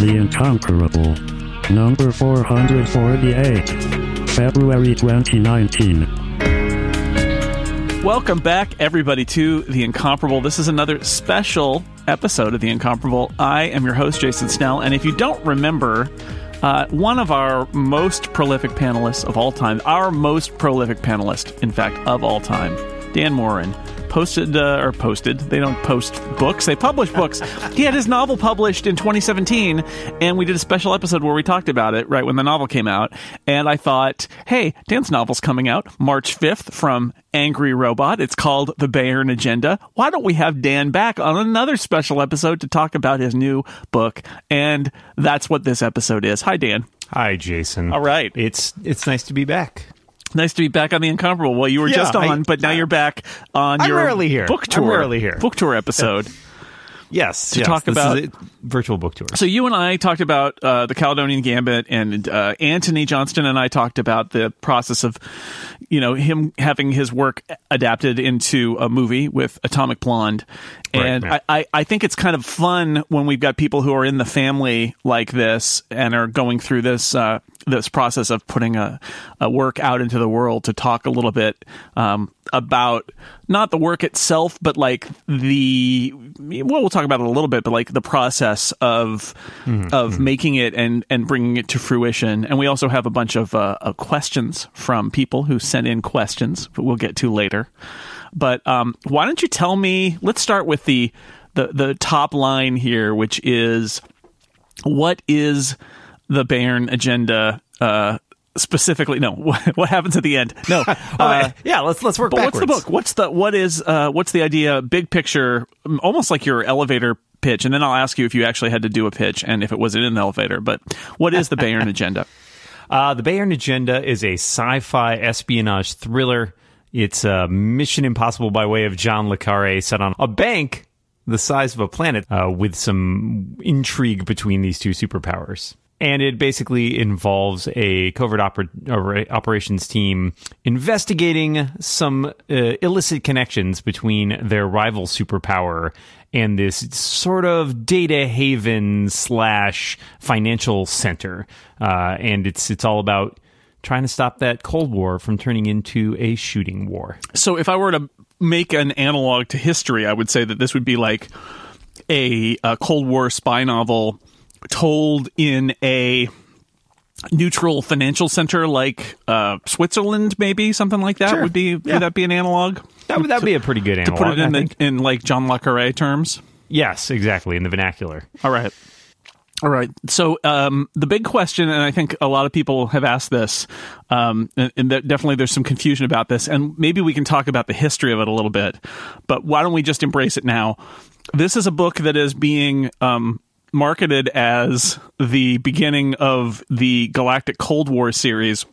The Incomparable. Number 448. February 2019. Welcome back, everybody, to The Incomparable. This is another special episode of The Incomparable. I am your host, Jason Snell, and if you don't remember, uh, one of our most prolific panelists of all time, our most prolific panelist, in fact, of all time, Dan Moren, posted uh, or posted. They don't post books; they publish books. he had his novel published in 2017, and we did a special episode where we talked about it right when the novel came out. And I thought, hey, Dan's novel's coming out March 5th from Angry Robot. It's called The Bayern Agenda. Why don't we have Dan back on another special episode to talk about his new book? And that's what this episode is. Hi, Dan. Hi, Jason. All right. It's it's nice to be back. Nice to be back on the Incomparable. Well, you were Yeah, just on, I- but now you're back on I'm your rarely here. book I'm tour. rarely here. Book tour episode. Yes, To yes, talk about- virtual book tour. So you and I talked about uh, the Caledonian Gambit, and uh, Antony Johnston and I talked about the process of, you know, him having his work adapted into a movie with Atomic Blonde. Right, And yeah. I, I, I think it's kind of fun when we've got people who are in the family like this and are going through this uh, this process of putting a, a work out into the world to talk a little bit um, about not the work itself, but like the well, we'll talk about it a little bit, but like the process of of making it and and bringing it to fruition. And we also have a bunch of, uh, of questions from people who sent in questions, but we'll get to later. But um, why don't you tell me? Let's start with the the the top line here, which is what is the Bayern agenda uh, specifically? No, what, happens at the end? No, uh, yeah, let's let's work but what's the book? What's the what is uh, what's the idea? Big picture, almost like your elevator pitch, and then I'll ask you if you actually had to do a pitch and if it was in an elevator. But what is the Bayern agenda? Uh, the Bayern Agenda is a sci-fi espionage thriller. It's a Mission Impossible by way of John le Carre set on a bank the size of a planet uh, with some intrigue between these two superpowers. And it basically involves a covert oper- operations team investigating some uh, illicit connections between their rival superpower and this sort of data haven slash financial center. Uh, and it's it's all about trying to stop that Cold War from turning into a shooting war. So if I were to make an analog to history, I would say that this would be like a, a Cold War spy novel told in a neutral financial center like uh, Switzerland, maybe something like that Sure. would be. Yeah. Would that be an analog? That would that be a pretty good analog. To put it in the, in like John le Carre terms. yes, exactly in the vernacular. All right. All right. So um, the big question, and I think a lot of people have asked this, um, and, and there- definitely there's some confusion about this, and maybe we can talk about the history of it a little bit. But why don't we just embrace it now? This is a book that is being um, marketed as the beginning of the Galactic Cold War series,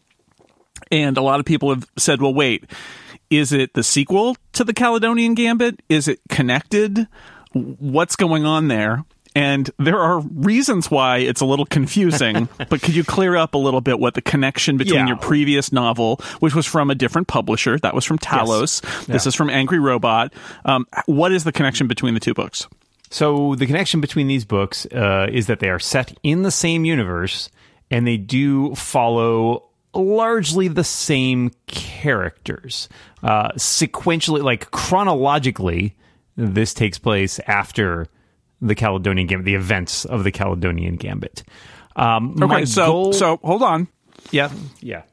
and a lot of people have said, "Well, wait." Is it the sequel to the Caledonian Gambit? Is it connected? What's going on there? And there are reasons why it's a little confusing, but could you clear up a little bit what the connection between Yeah. your previous novel, which was from a different publisher, that was from Talos, this Yeah. is from Angry Robot. Um, what is the connection between the two books? So the connection between these books uh, is that they are set in the same universe, and they do follow largely the same characters uh, sequentially, like chronologically. This takes place after the Caledonian Gambit, the events of the Caledonian Gambit. Um, Okay, so goal- so hold on. yeah, yeah.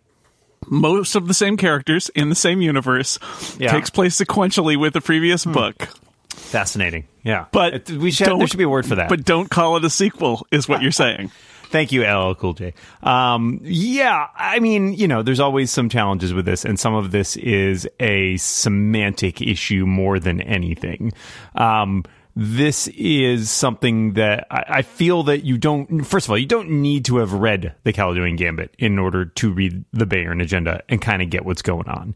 Most of the same characters in the same universe Yeah. takes place sequentially with the previous book, Fascinating. Yeah, but It- we should, there should be a word for that. But don't call it a sequel, is what you're saying. Thank you, LL Cool J. Um, yeah, I mean, you know, there's always some challenges with this, and some of this is a semantic issue more than anything. Um, this is something that I, I feel that you don't. First of all, you don't need to have read the Caledonian Gambit in order to read the Bayern Agenda and kind of get what's going on.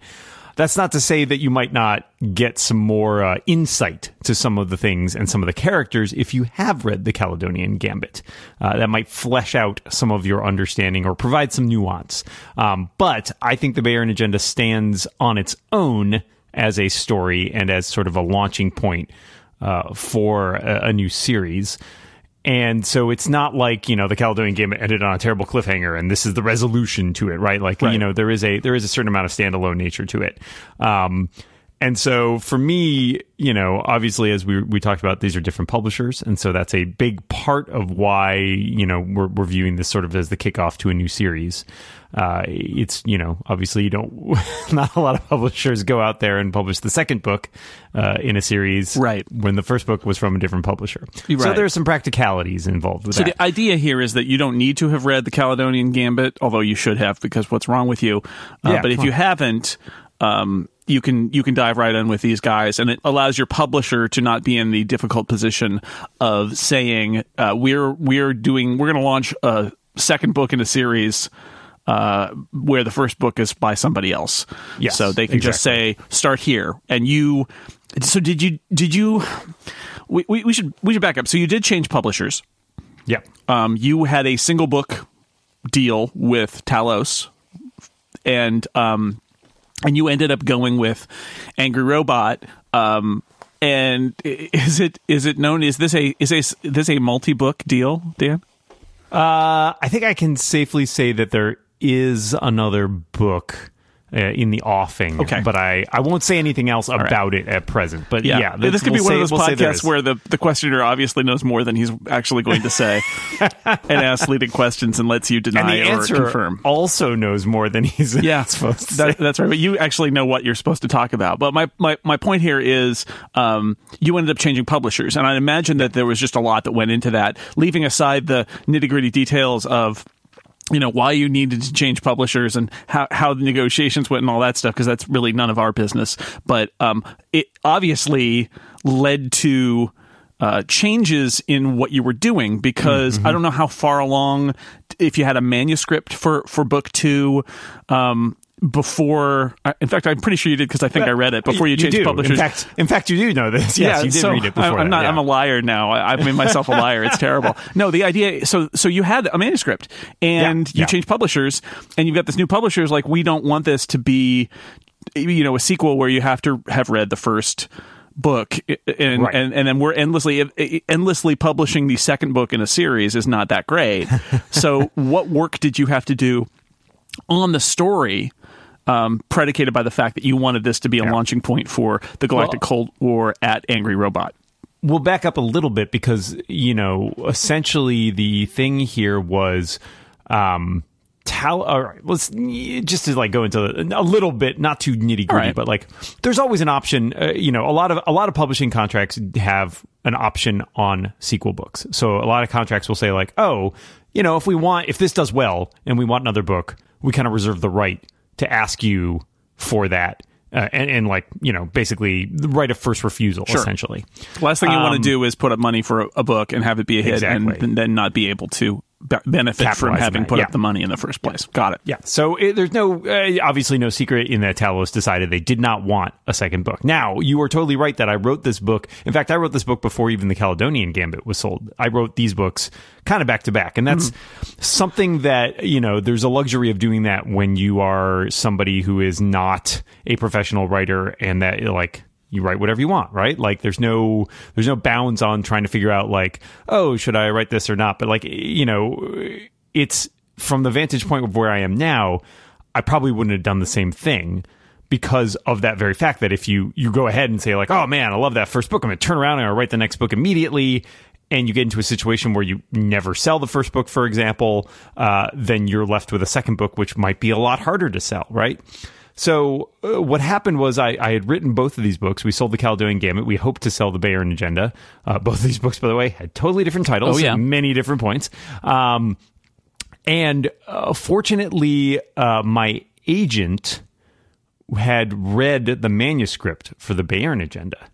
That's not to say that you might not get some more uh, insight to some of the things and some of the characters if you have read the Caledonian Gambit. Uh, that might flesh out some of your understanding or provide some nuance. Um, but I think the Bayern Agenda stands on its own as a story and as sort of a launching point uh, for a, a new series. And so it's not like, you know, the Caledonian game ended on a terrible cliffhanger and this is the resolution to it, right? Like, Right. you know, there is a there is a certain amount of standalone nature to it. Um and so for me, you know, obviously as we we talked about, these are different publishers, and so that's a big part of why you know we're we're viewing this sort of as the kickoff to a new series. Uh, it's you know obviously you don't not a lot of publishers go out there and publish the second book uh, in a series Right. when the first book was from a different publisher. right. So there's some practicalities involved with that. So that. the idea here is that you don't need to have read the Caledonian Gambit, although you should have because what's wrong with you? Uh, Yeah, but if come you haven't, um, you can you can dive right in with these guys, and it allows your publisher to not be in the difficult position of saying uh, we're we're doing we're going to launch a second book in a series. Uh, where the first book is by somebody else, Yes, so they can just say start here, and you. So did you did you? We, we, we should we should back up. So you did change publishers yeah. um, you had a single book deal with Talos, and um, and you ended up going with Angry Robot. Um, and is it is it known? Is this a is a, this a multi book deal, Dan? Uh, I think I can safely say that there is another book uh, in the offing. Okay. but I, I won't say anything else about it at present. But yeah, this let's- could be we'll one say- of those we'll podcasts where the, the questioner obviously knows more than he's actually going to say, and asks leading questions and lets you deny or confirm. also knows more than he's yeah, supposed to that, say. that's right. But you actually know what you're supposed to talk about. But my, my, my point here is um, you ended up changing publishers. And I imagine that there was just a lot that went into that, leaving aside the nitty gritty details of you know why you needed to change publishers and how, how the negotiations went and all that stuff because that's really none of our business. But um, it obviously led to uh, changes in what you were doing because I don't know how far along if you had a manuscript for for book two um, before. In fact, I'm pretty sure you did because I think I read it before you, changed do. publishers. In fact, in fact, you do know this. Yes, you did so read it before. I- I'm not. yeah. I'm a liar now. I, I've made myself a liar. It's terrible. No, the idea. So, so you had a manuscript, and Yeah, you yeah. changed publishers, and you've got this new publishers. Like, we don't want this to be, you know, a sequel where you have to have read the first book, and Right. and, and then we're endlessly endlessly publishing the second book in a series is not that great. so, what work did you have to do on the story? Um, predicated by the fact that you wanted this to be a launching point for the Galactic Well- Cold War at Angry Robot. we'll back up a little bit because you know essentially the thing here was um Tal- all right, let's just to like go into a little bit, not too nitty gritty, right. but like there's always an option. Uh, you know, a lot of a lot of publishing contracts have an option on sequel books. So a lot of contracts will say like, oh, you know, if we want, if this does well and we want another book, we kind of reserve the right to ask you for that. Uh, and, and like you know, basically the right of first refusal, essentially. Last thing you want Um, to do is put up money for a, a book and have it be a hit Exactly. and, then not be able to be- benefit from having that, put yeah. up the money in the first place. Got it. Yeah. So it, there's no, uh, obviously, no secret in that Talos decided they did not want a second book. Now, you are totally right that I wrote this book. In fact, I wrote this book before even the Caledonian Gambit was sold. I wrote these books kind of back to back. And that's something that, you know, there's a luxury of doing that when you are somebody who is not a professional writer and that, like, you write whatever you want, right? Like there's no there's no bounds on trying to figure out like, oh, should I write this or not? But like, you know, it's from the vantage point of where I am now, I probably wouldn't have done the same thing because of that very fact that if you you go ahead and say like, oh man, I love that first book, I'm going to turn around and I'll write the next book immediately. And you get into a situation where you never sell the first book, for example, uh, then you're left with a second book, which might be a lot harder to sell, right? So uh, what happened was I, I had written both of these books. We sold the Caledonian Gambit. We hoped to sell the Bayern Agenda. Uh, both of these books, by the way, had totally different titles. Oh, yeah. many different points. Um, and uh, fortunately, uh, my agent had read the manuscript for the Bayern Agenda,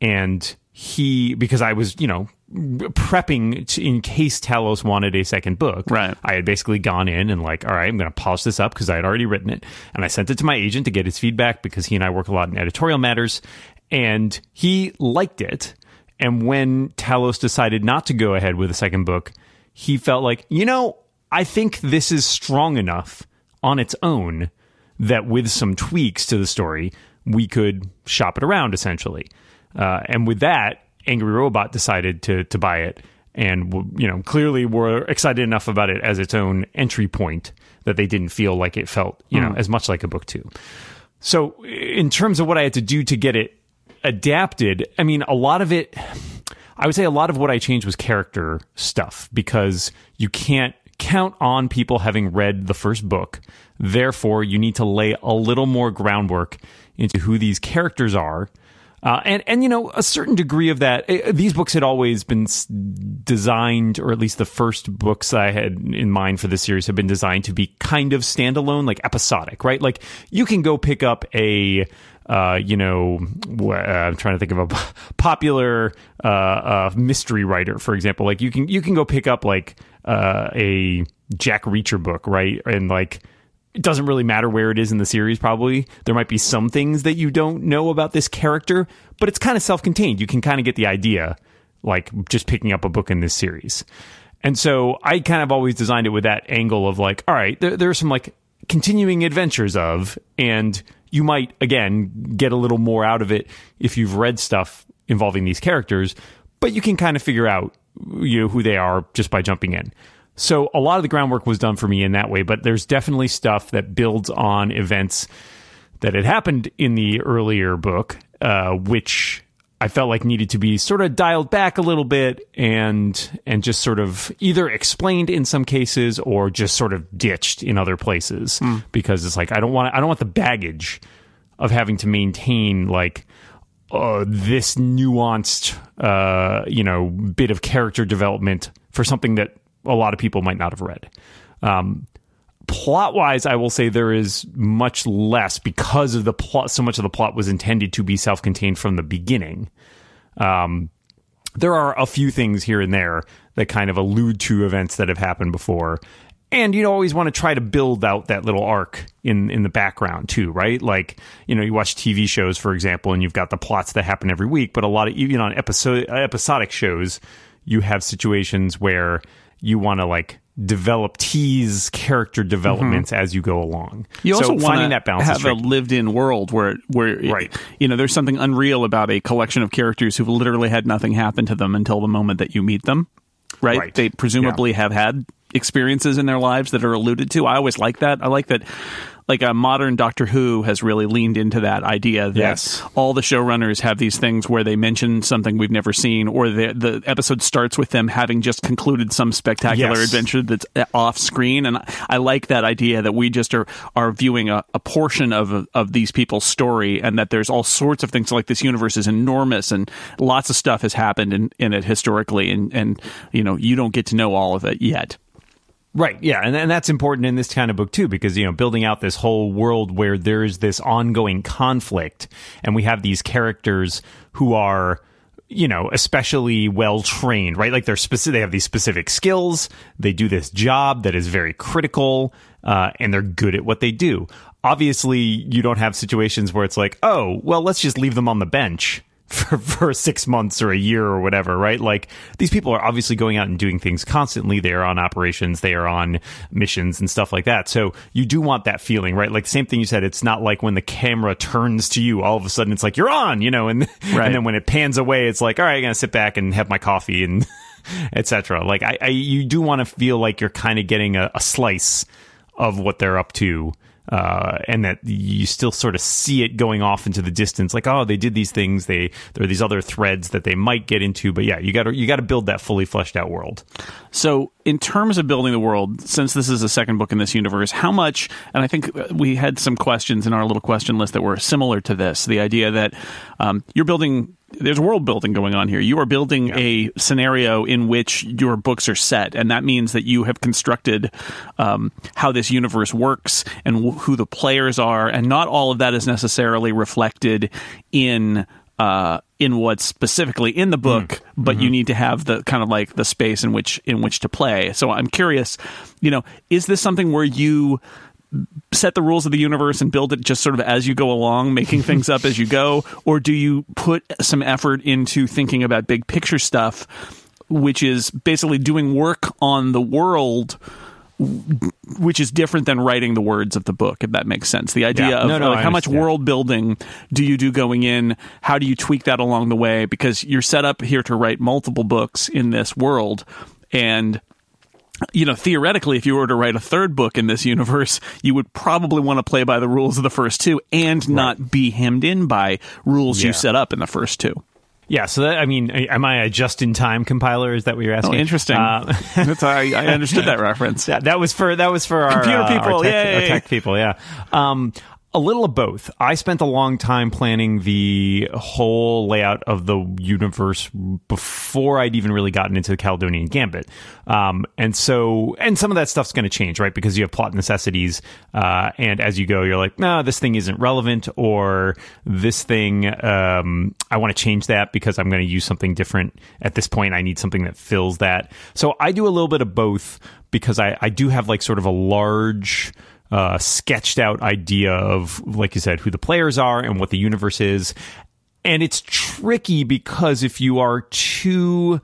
and he because I was you know prepping to, in case Talos wanted a second book. Right. I had basically gone in and like, all right, I'm going to polish this up because I had already written it, and I sent it to my agent to get his feedback because he and I work a lot in editorial matters, and he liked it. And when Talos decided not to go ahead with a second book, he felt like, you know, I think this is strong enough on its own that with some tweaks to the story, we could shop it around essentially. Uh, and with that, Angry Robot decided to to buy it. and you know clearly were excited enough about it as its own entry point that they didn't feel like it felt you know hmm. as much like a book two. So in terms of what I had to do to get it adapted, I mean a lot of it I would say a lot of what I changed was character stuff because you can't count on people having read the first book. Therefore, you need to lay a little more groundwork into who these characters are. Uh, and and you know a certain degree of that. eh, These books had always been designed, or at least the first books I had in mind for this series have been designed to be kind of standalone, like episodic, right? Like you can go pick up a uh, you know, uh, I'm trying to think of a popular uh, uh, mystery writer, for example. Like you can you can go pick up like uh, a Jack Reacher book, right? And like it doesn't really matter where it is in the series. Probably there might be some things that you don't know about this character, but it's kind of self-contained. You can kind of get the idea, like just picking up a book in this series. And so I kind of always designed it with that angle of like, all right, there, there are some like continuing adventures of, and you might again get a little more out of it if you've read stuff involving these characters, but you can kind of figure out you know who they are just by jumping in. So a lot of the groundwork was done for me in that way, but there's definitely stuff that builds on events that had happened in the earlier book, uh, which I felt like needed to be sort of dialed back a little bit and and just sort of either explained in some cases or just sort of ditched in other places. Because it's like I don't want I don't want the baggage of having to maintain like uh, this nuanced uh, you know bit of character development for something that a lot of people might not have read. Um, plot wise, I will say there is much less because of the plot. So much of the plot was intended to be self contained from the beginning. Um, there are a few things here and there that kind of allude to events that have happened before. And you always want to try to build out that little arc in in the background too, right? Like you know, you watch TV shows, for example, and you've got the plots that happen every week. But a lot of even on episode episodic shows, you have situations where you want to like develop tease character developments mm-hmm. as you go along. You also so want finding that balance have a lived-in world where, where Right. you know, there's something unreal about a collection of characters who've literally had nothing happen to them until the moment that you meet them. Right? Right. They presumably have had experiences in their lives that are alluded to. I always like that. I like that. Like a modern Doctor Who has really leaned into that idea that Yes. all the showrunners have these things where they mention something we've never seen, or the the episode starts with them having just concluded some spectacular Yes. adventure that's uh, off screen and I like that idea that we just are are viewing a, a portion of of these people's story and that there's all sorts of things like this universe is enormous and lots of stuff has happened in, in it historically and and you know you don't get to know all of it yet Right. Yeah. And, and that's important in this kind of book too, because, you know, building out this whole world where there's this ongoing conflict and we have these characters who are, you know, especially well trained, right? Like they're specific, they have these specific skills. They do this job that is very critical, uh, and they're good at what they do. Obviously, you don't have situations where it's like, oh, well, let's just leave them on the bench for, for six months or a year or whatever, right? Like these people are obviously going out and doing things constantly. They are on operations, they are on missions and stuff like that. So you do want that feeling, right? Like the same thing you said. It's not like when the camera turns to you, all of a sudden it's like you're on, you know, and Right. and then when it pans away, it's like, all right, I'm gonna sit back and have my coffee and etc. Like I, I, you do want to feel like you're kind of getting a, a slice of what they're up to uh, and that you still sort of see it going off into the distance, like oh, they did these things. They there are these other threads that they might get into, but yeah, you got to you got to build that fully fleshed out world. So, in terms of building the world, since this is the second book in this universe, how much, and I think we had some questions in our little question list that were similar to this the idea that um, you're building, there's world building going on here. You are building a scenario in which your books are set, and that means that you have constructed um, how this universe works and wh- who the players are, and not all of that is necessarily reflected in uh, in what's specifically in the book, but you need to have the kind of like the space in which in which to play. So I'm curious, you know, is this something where you set the rules of the universe and build it just sort of as you go along, making things up as you go, or do you put some effort into thinking about big picture stuff, which is basically doing work on the world which is different than writing the words of the book, if that makes sense. The idea Yeah. of No, no, like, how much world building do you do going in? How do you tweak that along the way? Because you're set up here to write multiple books in this world, and you know, theoretically, if you were to write a third book in this universe, you would probably want to play by the rules of the first two and not be hemmed in by rules you set up in the first two. Yeah, so that I mean, am I a just-in-time compiler? Is that what you're Oh, asking? interesting. Uh, That's I, I understood that reference. that, that was for that was for our Computer uh, people, our tech, our tech people. Yeah, um, a little of both. I spent a long time planning the whole layout of the universe before I'd even really gotten into the Caledonian Gambit, um, and so and some of that stuff's going to change, right? Because you have plot necessities, uh, and as you go, you're like, no, this thing isn't relevant, or this thing, um, I want to change that because I'm going to use something different at this point. I need something that fills that. So I do a little bit of both because I, I do have like sort of a large uh, sketched out idea of like you said who the players are and what the universe is and it's tricky because if you are too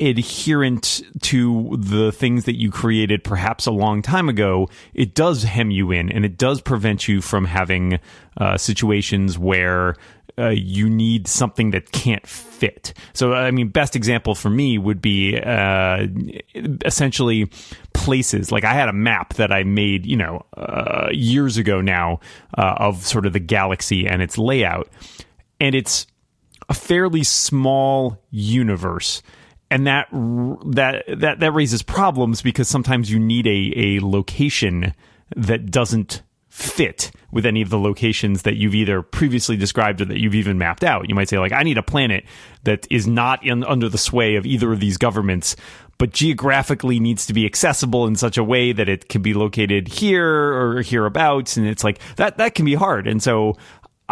adherent to the things that you created perhaps a long time ago, it does hem you in and it does prevent you from having uh, situations where uh, you need something that can't fit. So, I mean, best example for me would be uh, essentially places. Like I had a map that I made, you know, uh, years ago now uh, of sort of the galaxy and its layout, and it's a fairly small universe and that that that that raises problems because sometimes you need a a location that doesn't fit with any of the locations that you've either previously described or that you've even mapped out. You might say like I need a planet that is not in under the sway of either of these governments but geographically needs to be accessible in such a way that it can be located here or hereabouts and it's like that that can be hard. And so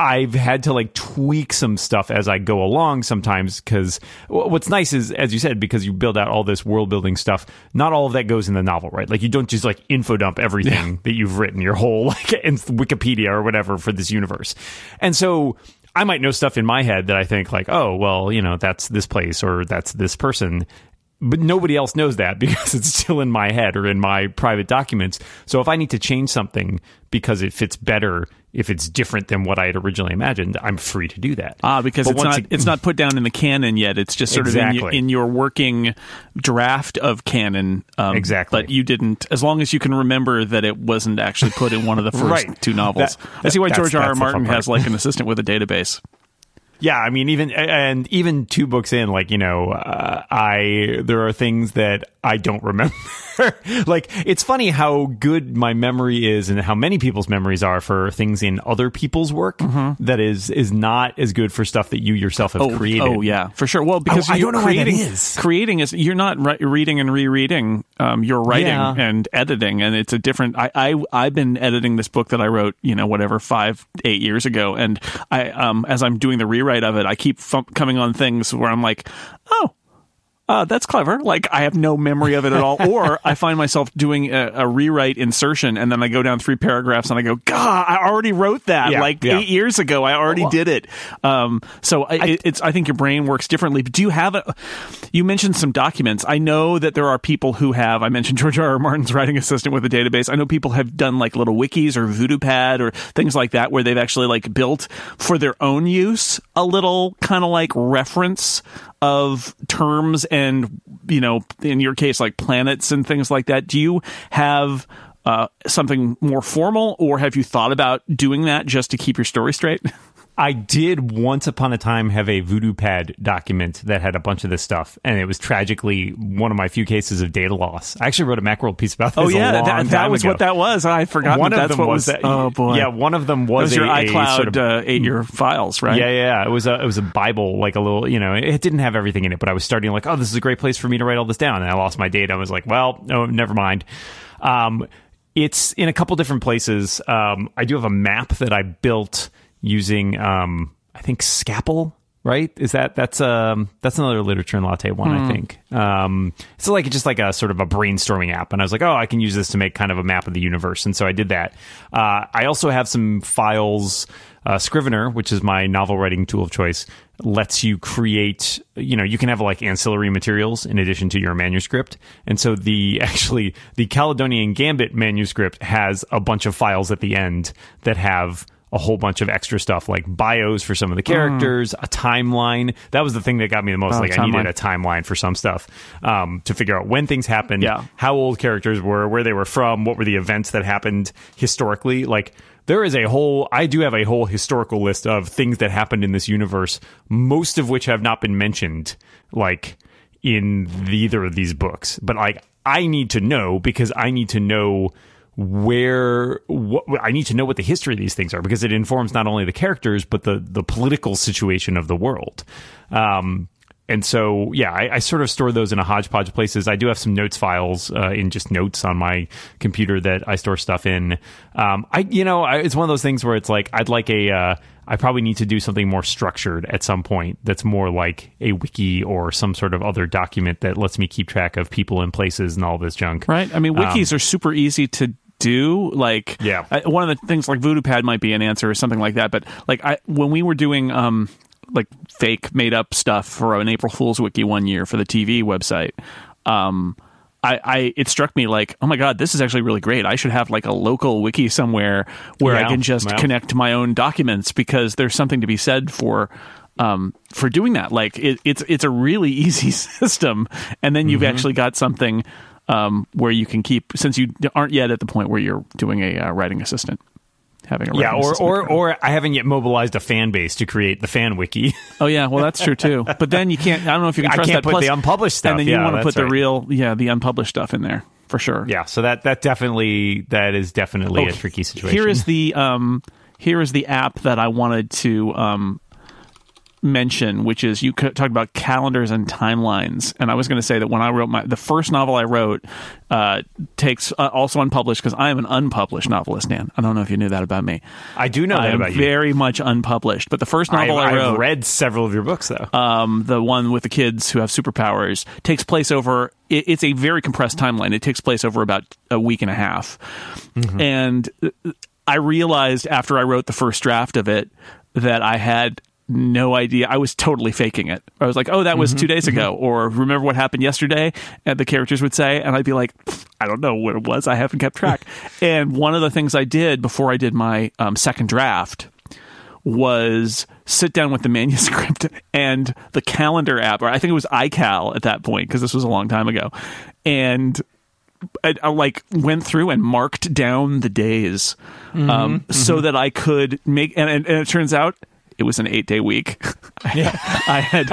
I've had to like tweak some stuff as I go along sometimes because what's nice is, as you said, because you build out all this world building stuff, not all of that goes in the novel, right? Like you don't just like info dump everything that you've written, your whole like in Wikipedia or whatever for this universe. And so I might know stuff in my head that I think like, oh, well, you know, that's this place or that's this person. But nobody else knows that because it's still in my head or in my private documents. So if I need to change something because it fits better, if it's different than what I had originally imagined, I'm free to do that. Ah, because But it's not it- it's not put down in the canon yet. It's just sort of in, in your working draft of canon. Um, Exactly. But you didn't, as long as you can remember that it wasn't actually put in one of the first Right. two novels. That- I see why George R. R. that's the fun Martin has like an assistant with a database. Yeah, I mean, even and even two books in, like you know, uh, I there are things that I don't remember. like it's funny how good my memory is, and how many people's memories are for things in other people's work that is is not as good for stuff that you yourself have Oh, created. oh yeah, for sure. Well, because I you're don't know why that creating, is. you're not ri- reading and rereading. Um, you're writing Yeah. and editing, and it's a different. I, I I've been editing this book that I wrote, you know, whatever five eight years ago, and I um as I'm doing the rewrite of it, I keep f- coming on things where I'm like, oh. Uh, that's clever. Like I have no memory of it at all, or I find myself doing a, a rewrite insertion, and then I go down three paragraphs, and I go, "God, I already wrote that Yeah, like yeah. eight years ago. I already did it." Um, so I, it, it's. I think your brain works differently. But do you have a? You mentioned some documents. I know that there are people who have. I mentioned George R. R. Martin's writing assistant with a database. I know people have done like little wikis or voodoo pad or things like that, where they've actually like built for their own use a little kind of like reference of terms and you know in your case like planets and things like that do you have uh, something more formal or have you thought about doing that just to keep your story straight I did once upon a time have a Voodoo Pad document that had a bunch of this stuff, and it was tragically one of my few cases of data loss. I actually wrote a Macworld piece about this. oh yeah that, that was ago. what that was i forgot One that of that's them what was that. oh boy Yeah, one of them was, was your a, a icloud sort of uh, files right Yeah, yeah, yeah. It was a it was a Bible, like a little, you know. It didn't have everything in it, but I was starting like, oh, this is a great place for me to write all this down, and I lost my data. I was like, well, no, never mind. Um, it's in a couple different places. Um, I do have a map that I built using, um, I think Scapple. Right? Is that that's um that's another literature and latte one? I think. Um, it's like just like a sort of a brainstorming app, and I was like, oh, I can use this to make kind of a map of the universe, and so I did that. Uh, I also have some files uh, Scrivener, which is my novel writing tool of choice, lets you create you know you can have like ancillary materials in addition to your manuscript and so the actually the caledonian gambit manuscript has a bunch of files at the end that have a whole bunch of extra stuff like bios for some of the characters, a timeline. That was the thing that got me the most. Oh, like I needed a timeline for some stuff um, to figure out when things happened, Yeah. how old characters were, where they were from, what were the events that happened historically. Like there is a whole. I do have a whole historical list of things that happened in this universe, most of which have not been mentioned. Like in either of these books, but like I need to know because I need to know where what I need to know what the history of these things are because it informs not only the characters but the the political situation of the world. Um, and so, yeah, I, I sort of store those in a hodgepodge of places. I do have some notes files uh, in just notes on my computer that I store stuff in. Um, I, you know, I, it's one of those things where it's like I'd like a. Uh, I probably need to do something more structured at some point. That's more like a wiki or some sort of other document that lets me keep track of people and places and all this junk. Right. I mean, wikis are super easy to do. Like, Yeah. I, one of the things like Voodoo Pad might be an answer or something like that. But like, I when we were doing um like fake made up stuff for an April Fool's wiki one year for the TV website, um. I, I it struck me like oh my god this is actually really great I should have like a local wiki somewhere where I can just well. connect my own documents because there's something to be said for um, for doing that. Like it, it's it's a really easy system, and then Mm-hmm. you've actually got something um, where you can keep since you aren't yet at the point where you're doing a uh, writing assistant. Having a Yeah, writing or assistant. or or I haven't yet mobilized a fan base to create the fan wiki. oh yeah, well that's true too. But then you can't. I don't know if you can trust I can't that. put Plus- the unpublished stuff. and then Yeah, you want to put the right. real yeah the unpublished stuff in there for sure. yeah, so that that definitely that is definitely a Oh, tricky situation. Here is the um, here is the app that I wanted to um, mention, which is you could talk about calendars and timelines. And I was going to say that when I wrote my the first novel I wrote uh, takes uh, also unpublished because I am an unpublished novelist. Dan, I don't know if you knew that about me. I do know I that am about you. very much unpublished. But the first I've, novel I I've wrote, read several of your books though. um, the one with the kids who have superpowers takes place over it, it's a very compressed timeline it takes place over about a week and a half and uh, i realized after i wrote the first draft of it that i had no idea. I was totally faking it. I was like oh that was two days ago or remember what happened yesterday? And the characters would say and i'd be like i don't know what it was. I haven't kept track. And one of the things i did before i did my um, second draft was sit down with the manuscript and the calendar app, or I think it was iCal at that point because this was a long time ago, and I, I like went through and marked down the days um, so that I could make. And, and, and it turns out it was an eight day week. I had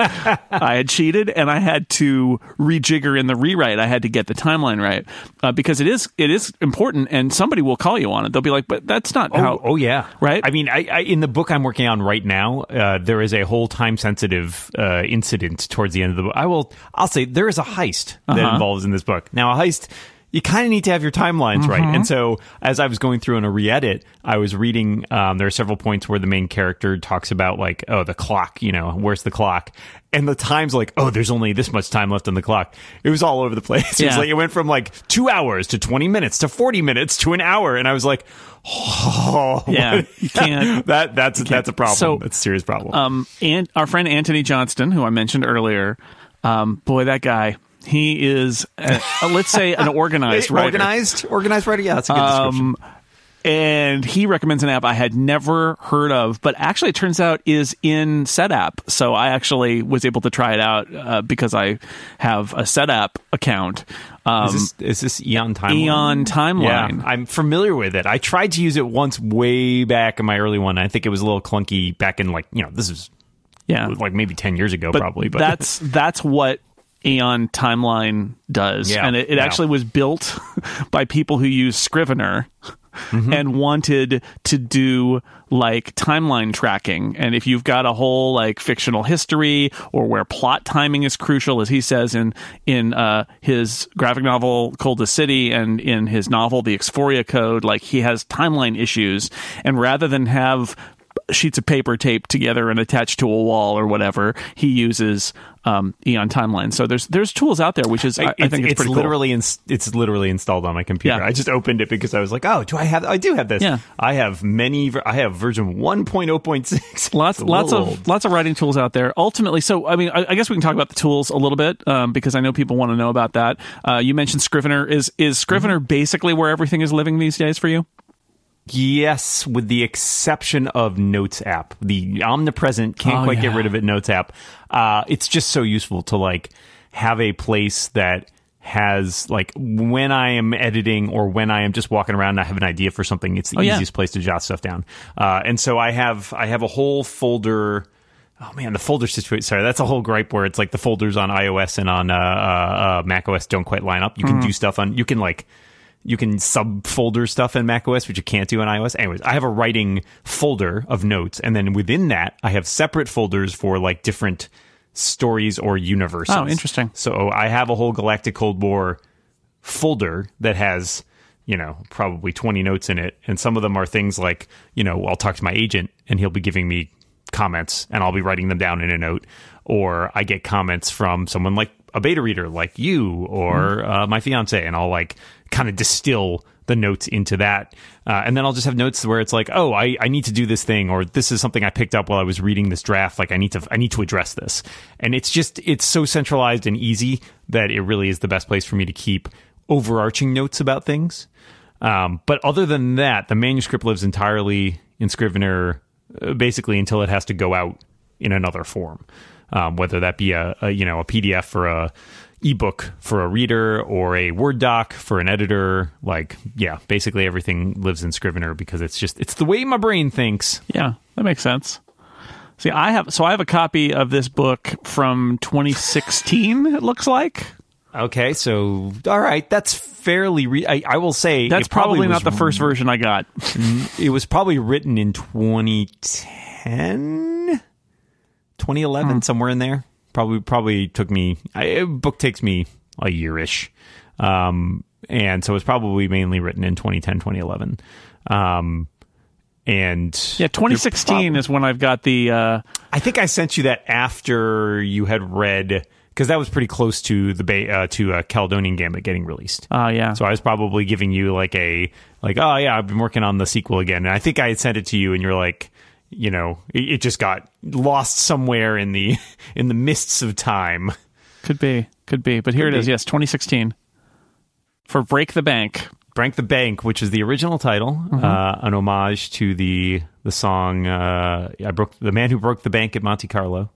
I had cheated and I had to rejigger in the rewrite. I had to get the timeline right uh, because it is it is important, and somebody will call you on it. They'll be like, "But that's not Oh, how." oh yeah, Right? I mean, I, I in the book I'm working on right now, uh, there is a whole time sensitive uh, incident towards the end of the book. I will, I'll say there is a heist that Uh-huh. involves in this book. Now, a heist. You kind of need to have your timelines right, Mm-hmm. and so as I was going through in a re-edit, I was reading. Um, there are several points where the main character talks about like, oh, the clock. You know, where's the clock? And the time's like, oh, there's only this much time left on the clock. It was all over the place. It was like it went from like two hours to twenty minutes to forty minutes to an hour, and I was like, oh, Yeah, you can't- that that's that's a problem. So, that's a serious problem. um, and our friend Antony Johnston, who I mentioned earlier, um, boy, that guy, he is, uh, uh, let's say, an organized writer. organized, organized writer. Yeah, that's a good description. Um, and he recommends an app I had never heard of, but actually it turns out is in SetApp. So I actually was able to try it out uh, because I have a SetApp account. Um, is this is this Aeon Timeline? Aeon Timeline. Yeah, I'm familiar with it. I tried to use it once way back in my early one. I think it was a little clunky back in like you know this is yeah, like maybe ten years ago but probably. But that's that's what Aeon Timeline does, Yeah, and it, it yeah. actually was built by people who use Scrivener. Mm-hmm. And wanted to do like timeline tracking. And if you've got a whole like fictional history or where plot timing is crucial, as he says in in uh, his graphic novel Coldest City and in his novel The Exphoria Code, like he has timeline issues. And rather than have sheets of paper taped together and attached to a wall or whatever. He uses um, Aeon Timeline. So there's there's tools out there, which is I, I think it's, pretty literally cool. ins- it's literally installed on my computer. Yeah. I just opened it because I was like, oh, do I have? I do have this. Yeah. I have many. I have version 1.0.6. Lots, It's lots of old. lots of writing tools out there. Ultimately, so I mean, I, I guess we can talk about the tools a little bit um, because I know people want to know about that. Uh, you mentioned Scrivener. Is is Scrivener Mm-hmm. basically where everything is living these days for you? Yes, with the exception of Notes app, the omnipresent can't Oh, quite get rid of it. Notes app, uh, it's just so useful to like have a place that has like when I am editing or when I am just walking around and I have an idea for something, it's the Oh, yeah. easiest place to jot stuff down. Uh, and so I have I have a whole folder. Oh man, the folder situation. Sorry, that's a whole gripe where it's like the folders on iOS and on uh, uh, uh, Mac OS don't quite line up. You can do stuff on. You can like you can subfolder stuff in macOS, which you can't do in iOS. Anyways, I have a writing folder of notes, and then within that, I have separate folders for like different stories or universes. Oh, interesting. So I have a whole Galactic Cold War folder that has, you know, probably 20 notes in it. And some of them are things like, you know, I'll talk to my agent and he'll be giving me comments and I'll be writing them down in a note. Or I get comments from someone like a beta reader like you or uh, my fiance, and I'll like kind of distill the notes into that. Uh, and then I'll just have notes where it's like, oh, I, I need to do this thing, or this is something I picked up while I was reading this draft. Like I need to I need to address this. And it's just it's so centralized and easy that it really is the best place for me to keep overarching notes about things. Um, but other than that, the manuscript lives entirely in Scrivener, uh, basically until it has to go out in another form, um, whether that be a, a you know a PDF for a ebook for a reader or a Word doc for an editor. Like, yeah, basically everything lives in Scrivener because it's just it's the way my brain thinks. Yeah, that makes sense. See, I have so I have a copy of this book from 2016. It looks like Okay, so all right, that's fairly. Re- I, I will say that's probably, probably, not the first version I got. it was probably written in 2010 2011 somewhere in there probably probably took me I, a book takes me a yearish um and so it's probably mainly written in 2010 2011 um and Yeah, 2016 is when I've got the. Uh, I think I sent you that after you had read because that was pretty close to the ba- uh, to uh, Caledonian Gambit getting released. uh yeah. So I was probably giving you like a like, oh yeah, I've been working on the sequel again, and I think I had sent it to you, and you're like, you know, it, it just got lost somewhere in the in the mists of time. Could be, could be, but here Could it is. be. Yes, 2016 for Break the Bank. Break the Bank, which is the original title, Mm-hmm. uh, an homage to the the song uh, "I broke the man who broke the bank at Monte Carlo,"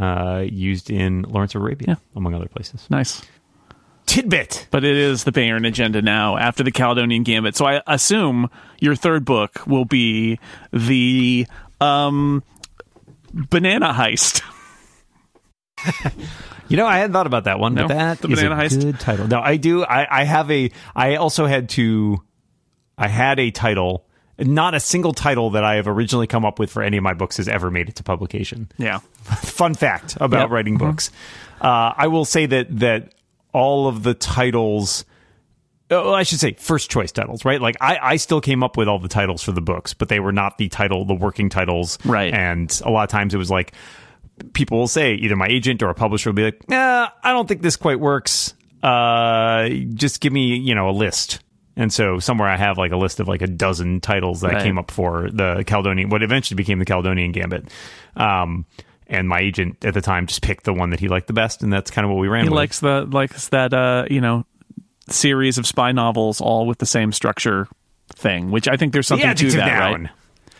uh, used in Lawrence of Arabia, Yeah. among other places. Nice, Tidbit. but it is the Bayern agenda now after the Caledonian Gambit. So I assume your third book will be the um, Banana Heist. You know, I hadn't thought about that one, No, but that the is Banana a Heist. good title. No, I do. I, I have a. I also had to. I had a title. Not a single title that I have originally come up with for any of my books has ever made it to publication. Yeah, Fun fact about Yep. writing books. Uh, I will say that that all of the titles. Oh, I should say first choice titles, right? Like I, I still came up with all the titles for the books, but they were not the title, the working titles, Right. And a lot of times it was like people will say either my agent or a publisher will be like, "Nah, I don't think this quite works. Uh, just give me, you know, a list." And so somewhere I have like a list of like a dozen titles that I came up for the Caledonian, what eventually became the Caledonian Gambit. Um, and my agent at the time just picked the one that he liked the best, and that's kind of what we ran he with. likes the likes that uh, you know series of spy novels all with the same structure thing, which I think there's something the to that, noun. right?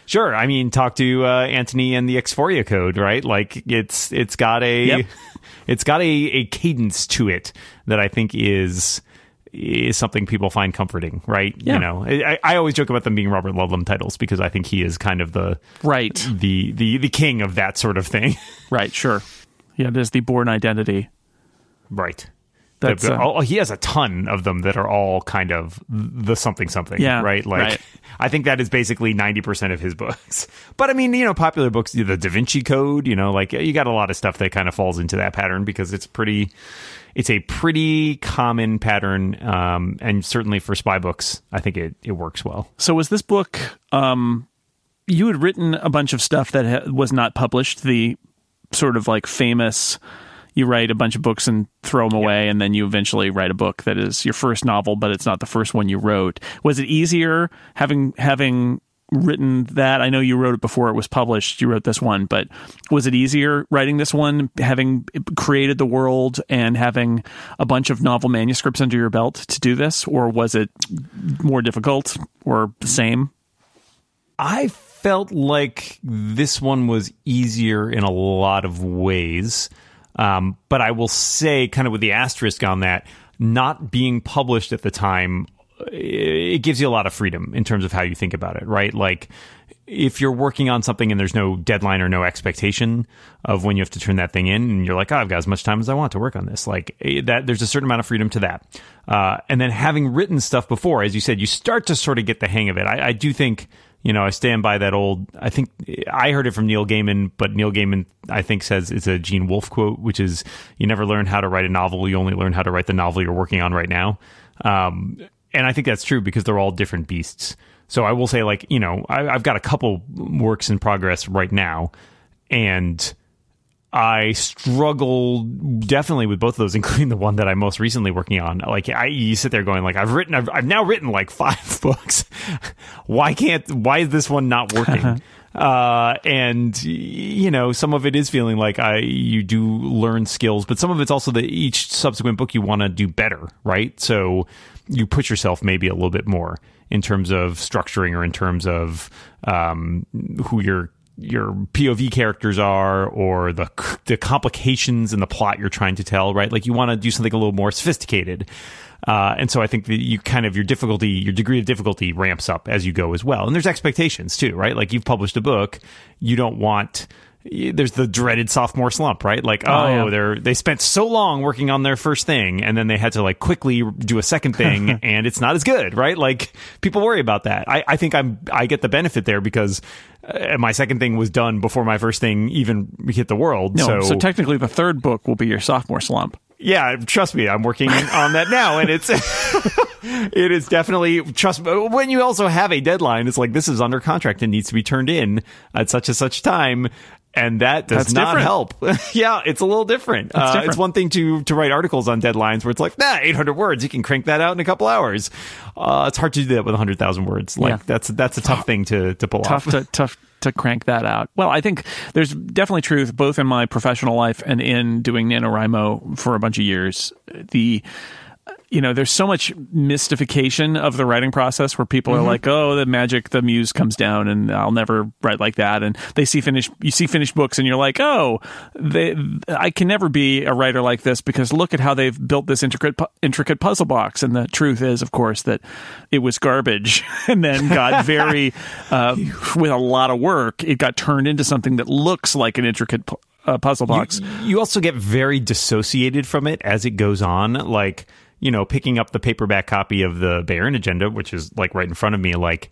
Sure. I mean, talk to uh, Anthony and the Exphoria code, right? Like it's it's got a Yep. it's got a, a cadence to it that I think is is something people find comforting, right? Yeah. You know, I, I always joke about them being Robert Ludlum titles because I think he is kind of the Right, the the the king of that sort of thing, right, sure. Yeah, there's the Bourne identity. right? That's, uh, all- he has a ton of them that are all kind of the something something, Yeah, right? Like, right. I think that is basically ninety percent of his books. But I mean, you know, popular books, the Da Vinci Code, you know, like you got a lot of stuff that kind of falls into that pattern because it's pretty, it's a pretty common pattern, um, and certainly for spy books, I think it it works well. So was this book um you had written a bunch of stuff that ha- was not published. The sort of like famous. You write a bunch of books and throw them away, and then you eventually write a book that is your first novel, but it's not the first one you wrote. Was it easier having having written that? I know you wrote it before it was published. You wrote this one, but was it easier writing this one, having created the world and having a bunch of novel manuscripts under your belt to do this, or was it more difficult or the same? I felt like this one was easier in a lot of ways. Um, but I will say, kind of with the asterisk on that, not being published at the time, it gives you a lot of freedom in terms of how you think about it, right? Like, if you're working on something and there's no deadline or no expectation of when you have to turn that thing in, and you're like, oh, I've got as much time as I want to work on this, like eh, that, there's a certain amount of freedom to that. Uh, and then having written stuff before, as you said, you start to sort of get the hang of it. I, I do think you know, I stand by that old. I think I heard it from Neil Gaiman, but Neil Gaiman, I think, says it's a Gene Wolfe quote, which is, "You never learn how to write a novel; you only learn how to write the novel you're working on right now." Um, and I think that's true because they're all different beasts. So I will say, like, you know, I, I've got a couple works in progress right now, and I struggle definitely with both of those, including the one that I'm most recently working on. Like, I you sit there going, like, I've written, I've, I've now written like five books. why can't? Why is this one not working? uh, and you know, some of it is feeling like I you do learn skills, but some of it's also that each subsequent book you want to do better, right? So you push yourself maybe a little bit more in terms of structuring or in terms of um, who you're your POV characters are or the the complications in the plot you're trying to tell, right? Like you want to do something a little more sophisticated. Uh, and so I think that you kind of your difficulty, your degree of difficulty ramps up as you go as well. And there's expectations too, right? Like you've published a book, you don't want there's the dreaded sophomore slump, right? Like, oh, oh yeah. they're they spent so long working on their first thing, and then they had to like quickly do a second thing, and it's not as good, right? Like people worry about that. I, I think I'm I get the benefit there because uh, my second thing was done before my first thing even hit the world. No, so, so technically the third book will be your sophomore slump. Yeah, trust me, I'm working on that now, and it's it is definitely trust. When you also have a deadline, it's like this is under contract and needs to be turned in at such and such time and that does That's not different. help. yeah, it's a little different. It's Uh, different. it's one thing to to write articles on deadlines where it's like, nah, 800 words, you can crank that out in a couple hours. Uh, it's hard to do that with 100,000 words. Like Yeah. that's that's a tough thing to to pull tough off. to tough to crank that out. Well, I think there's definitely truth both in my professional life and in doing NaNoWriMo for a bunch of years. The you know, there's so much mystification of the writing process where people are like, "Oh, the magic, the muse comes down, and I'll never write like that." And they see finished, you see finished books, and you're like, "Oh, they, I can never be a writer like this because look at how they've built this intricate, intricate puzzle box." And the truth is, of course, that it was garbage, and then got very, uh, with a lot of work, it got turned into something that looks like an intricate pu- uh, puzzle box. You, you also get very dissociated from it as it goes on. Like, you know, picking up the paperback copy of the Bayern Agenda, which is like right in front of me, like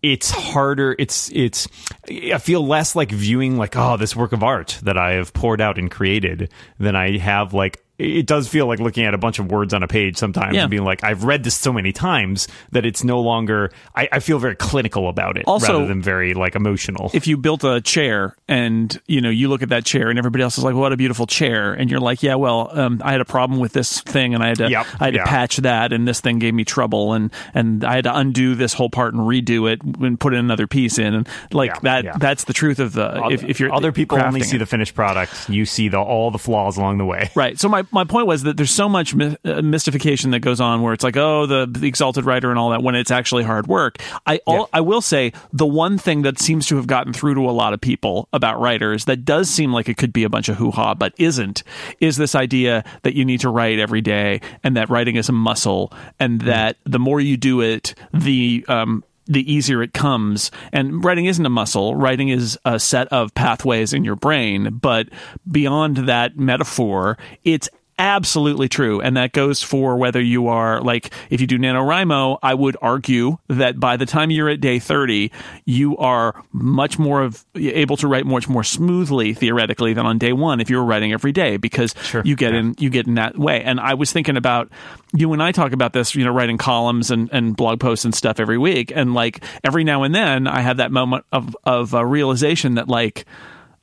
it's harder. It's it's. I feel less like viewing like oh this work of art that I have poured out and created than I have like. It does feel like looking at a bunch of words on a page sometimes Yeah. and being like, I've read this so many times that it's no longer. I, I feel very clinical about it Also- rather than very like emotional. if you built a chair and you know you look at that chair and everybody else is like what a beautiful chair and you're like yeah well um, i had a problem with this thing and i had to Yep, i had yeah. to patch that and this thing gave me trouble and and i had to undo this whole part and redo it and put another piece in and like Yeah, that that's the truth of the if, if you're other people only see it. the finished product, you see the all the flaws along the way. Right. So my, my point was that there's so much my, uh, mystification that goes on where it's like, oh, the, the exalted writer and all that when it's actually hard work. I all, Yeah. I will say the one thing that seems to have gotten through to a lot of people about writers that does seem like it could be a bunch of hoo ha, but isn't, is this idea that you need to write every day and that writing is a muscle and that the more you do it, the um, the easier it comes. And writing isn't a muscle. Writing is a set of pathways in your brain. But beyond that metaphor, it's absolutely true. And that goes for whether you are like, if you do NaNoWriMo, I would argue that by the time you're at day 30, you are much more of able to write much more smoothly theoretically than on day one if you were writing every day because Sure. you get Yeah. in, you get in that way. And I was thinking about you and I talk about this, you know, writing columns and, and blog posts and stuff every week. And like every now and then I have that moment of, of a realization that like,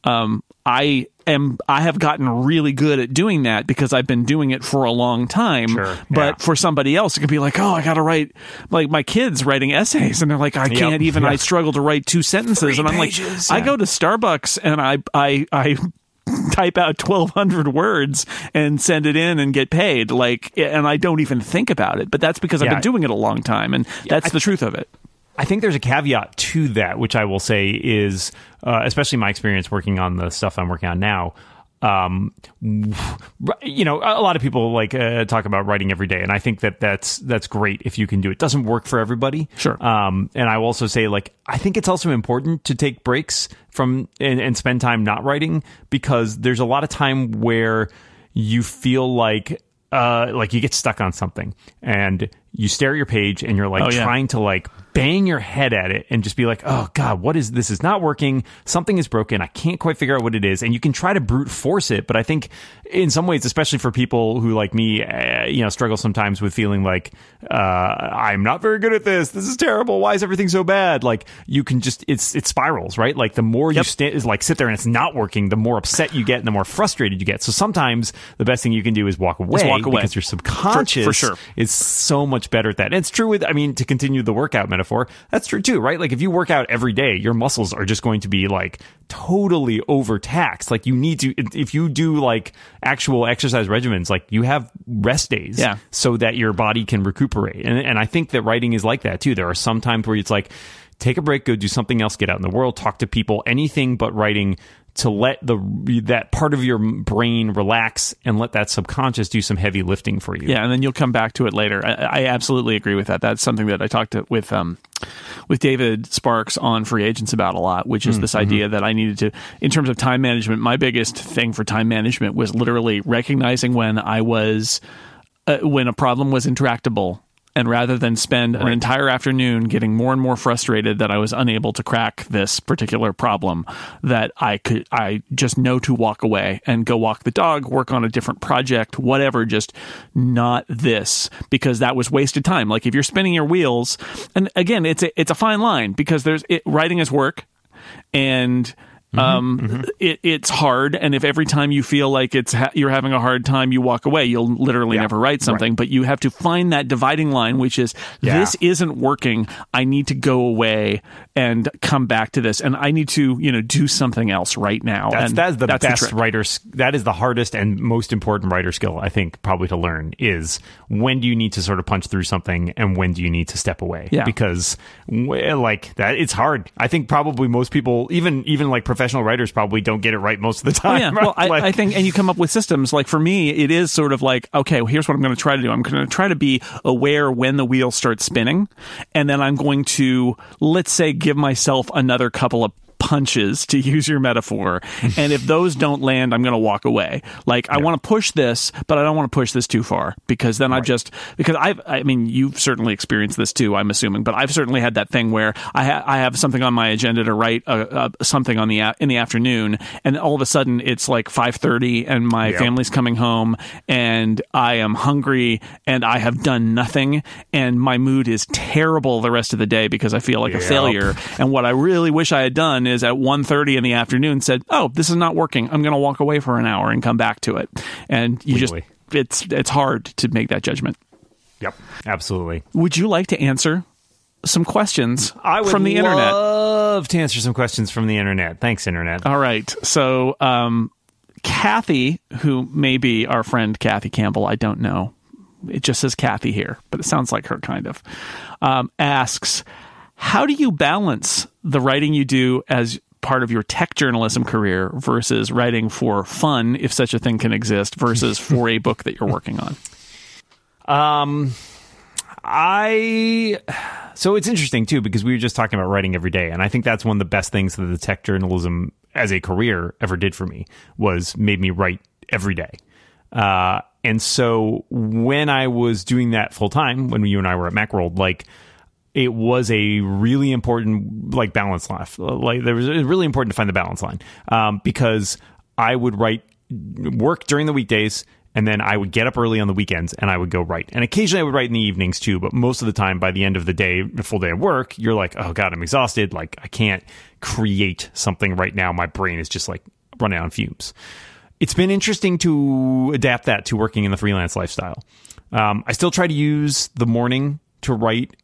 um, I am I have gotten really good at doing that because I've been doing it for a long time. Sure, But yeah. for somebody else, it could be like, oh, I got to write like my kids writing essays, and they're like, I can't even. I struggle to write two sentences, Three and I'm pages, like, I go to Starbucks and I I I. type out 1200 words and send it in and get paid like and I don't even think about it but that's because I've Yeah. been doing it a long time and that's the truth of it I think there's a caveat to that, which I will say is, uh, especially my experience working on the stuff I'm working on now. Um, you know, a lot of people like uh, talk about writing every day, and I think that that's that's great if you can do it. Doesn't work for everybody, Sure. Um, and I will also say, like, I think it's also important to take breaks from and, and spend time not writing because there's a lot of time where you feel like uh, like you get stuck on something and you stare at your page and you're like Oh, yeah. trying to like bang your head at it and just be like, oh God, what is this? Is not working. Something is broken. I can't quite figure out what it is. And you can try to brute force it, but I think in some ways, especially for people who like me, uh, you know, struggle sometimes with feeling like uh, I'm not very good at this. This is terrible. Why is everything so bad? Like you can just it's it spirals, right? Like the more you Yep. is like sit there and it's not working, the more upset you get and the more frustrated you get. So sometimes the best thing you can do is walk away, walk away. because your subconscious For- for sure. is so much better at that. And it's true with, I mean, to continue the workout metaphor, that's true too, right? Like if you work out every day, your muscles are just going to be like totally overtaxed. Like you need to, if you do like actual exercise regimens, like you have rest days Yeah. so that your body can recuperate. And, and I think that writing is like that too. There are some times where it's like, take a break, go do something else, get out in the world, talk to people, anything but writing to let the that part of your brain relax and let that subconscious do some heavy lifting for you. Yeah, and then you'll come back to it later. I, I absolutely agree with that. That's something that I talked to, with um, with David Sparks on Free Agents about a lot, which is this idea that I needed to, in terms of time management. My biggest thing for time management was literally recognizing when I was uh, when a problem was intractable. And rather than spend an entire afternoon getting more and more frustrated that I was unable to crack this particular problem, that I could, I just know to walk away and go walk the dog, work on a different project, whatever, just not this because that was wasted time. Like if you're spinning your wheels, and again, it's a, it's a fine line because there's it, writing is work and um, It, it's hard, and if every time you feel like it's ha- you're having a hard time, you walk away, you'll literally Yeah, never write something. But you have to find that dividing line, which is Yeah. this isn't working. I need to go away and come back to this, and I need to you know do something else right now. That's, and that's the that's best trick. writer. That is the hardest and most important writer skill I think probably to learn is when do you need to sort of punch through something and when do you need to step away? Yeah. because like that, it's hard. I think probably most people, even even like professional writers, probably don't get it right most of the Oh, time. yeah. right? Well, I, Like- I think, and you come up with systems. Like for me, it is sort of like, okay, well, here's what I'm going to try to do. I'm going to try to be aware when the wheel starts spinning, and then I'm going to, let's say, give myself another couple of punches to use your metaphor. And if those don't land i'm going to walk away. Like i want to push this but i don't want to push this too far because then i just because i've i mean you've certainly experienced this too i'm assuming but i've certainly had that thing where i ha- i have something on my agenda to write uh, uh, something on the a- in the afternoon and all of a sudden it's like 5:30 and my Yep. family's coming home and i am hungry and i have done nothing and my mood is terrible the rest of the day because i feel like a failure. And what I really wish I had done is at 1.30 in the afternoon said, "Oh, this is not working. I'm going to walk away for an hour and come back to it." And you Legally. just it's it's hard to make that judgment. Yep, absolutely. Would you like to answer some questions I would from the internet? love to answer some questions from the internet. Thanks, internet. All right. So, um, Kathy, who may be our friend Kathy Campbell, I don't know. It just says Kathy here, but it sounds like her kind of. Um, asks, how do you balance the writing you do as part of your tech journalism career versus writing for fun, if such a thing can exist, versus for a book that you're working on? Um, I so it's interesting too because we were just talking about writing every day, and I think that's one of the best things that the tech journalism as a career ever did for me was made me write every day. Uh, and so when I was doing that full time, when you and I were at Macworld, like it was a really important like balance line. Like there was it was really important to find the balance line um, because I would write work during the weekdays and then I would get up early on the weekends and I would go write. And occasionally I would write in the evenings too, but most of the time by the end of the day, a full day of work, you're like, oh God, I'm exhausted. Like I can't create something right now. My brain is just like running on fumes. It's been interesting to adapt that to working in the freelance lifestyle. Um, I still try to use the morning to write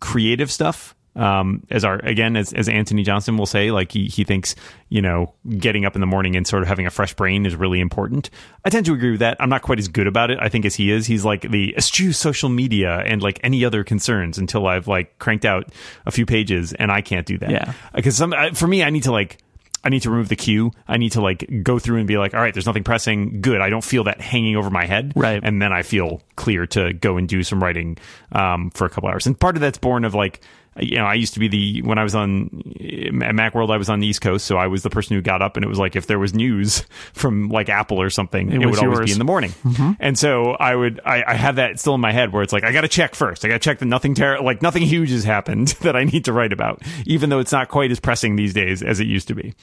creative stuff um, as our again as, as Antony Johnston will say, like he he thinks you know getting up in the morning and sort of having a fresh brain is really important. I tend to agree with that. I'm not quite as good about it. I think as he is, he's like the eschew social media and like any other concerns until I've like cranked out a few pages, and I can't do that. Yeah, because some for me, I need to like I need to remove the queue. I need to like go through and be like, all right, there's nothing pressing. Good. I don't feel that hanging over my head. Right. And then I feel clear to go and do some writing um, for a couple hours. And part of that's born of like you know, I used to be the when I was on at MacWorld, I was on the East Coast, so I was the person who got up, and it was like if there was news from like Apple or something, it, it would yours. always be in the morning. Mm-hmm. And so I would, I, I have that still in my head where it's like I got to check first. I got to check that nothing ter- like nothing huge has happened that I need to write about, even though it's not quite as pressing these days as it used to be.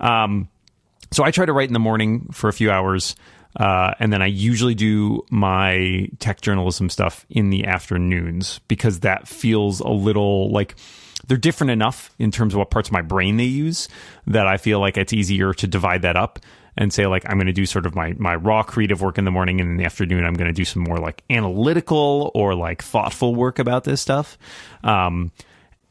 Um, so I try to write in the morning for a few hours. Uh, and then I usually do my tech journalism stuff in the afternoons because that feels a little like they're different enough in terms of what parts of my brain they use that I feel like it's easier to divide that up and say like I'm going to do sort of my my raw creative work in the morning and in the afternoon I'm going to do some more like analytical or like thoughtful work about this stuff. Um,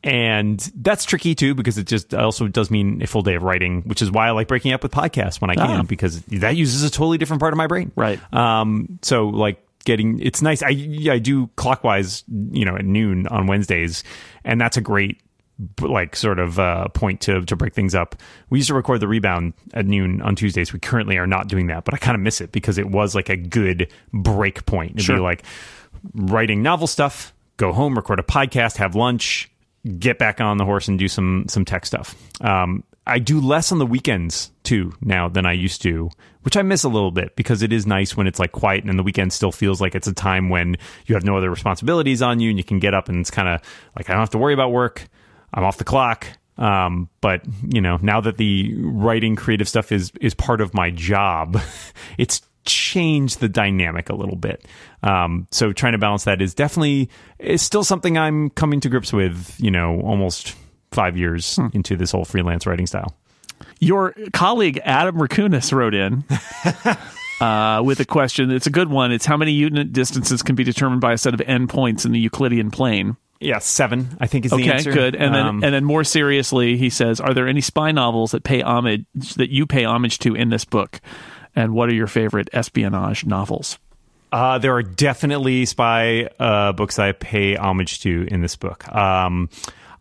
and that's tricky too because it just also does mean a full day of writing, which is why I like breaking up with podcasts when I can ah. because that uses a totally different part of my brain. Right. Um, so like getting it's nice. I I do clockwise, you know, at noon on Wednesdays, and that's a great like sort of uh, point to to break things up. We used to record the rebound at noon on Tuesdays. We currently are not doing that, but I kind of miss it because it was like a good break point. It'd sure. be like writing novel stuff, go home, record a podcast, have lunch, get back on the horse and do some some tech stuff. Um, I do less on the weekends too now than I used to, which I miss a little bit because it is nice when it's like quiet and the weekend still feels like it's a time when you have no other responsibilities on you and you can get up and it's kind of like I don't have to worry about work. I'm off the clock. Um, but you know, now that the writing creative stuff is is part of my job, it's changed the dynamic a little bit. Um, so trying to balance that is definitely is still something I'm coming to grips with. You know, almost five years hmm. into this whole freelance writing style. Your colleague Adam Rakunas wrote in. Uh, with a question, it's a good one. It's how many unit distances can be determined by a set of endpoints in the Euclidean plane? Yeah, seven. I think is okay, the answer. good. And um, then, and then more seriously, he says, "Are there any spy novels that pay homage that you pay homage to in this book?" and what are your favorite espionage novels? Uh, there are definitely spy uh, books I pay homage to in this book. Um,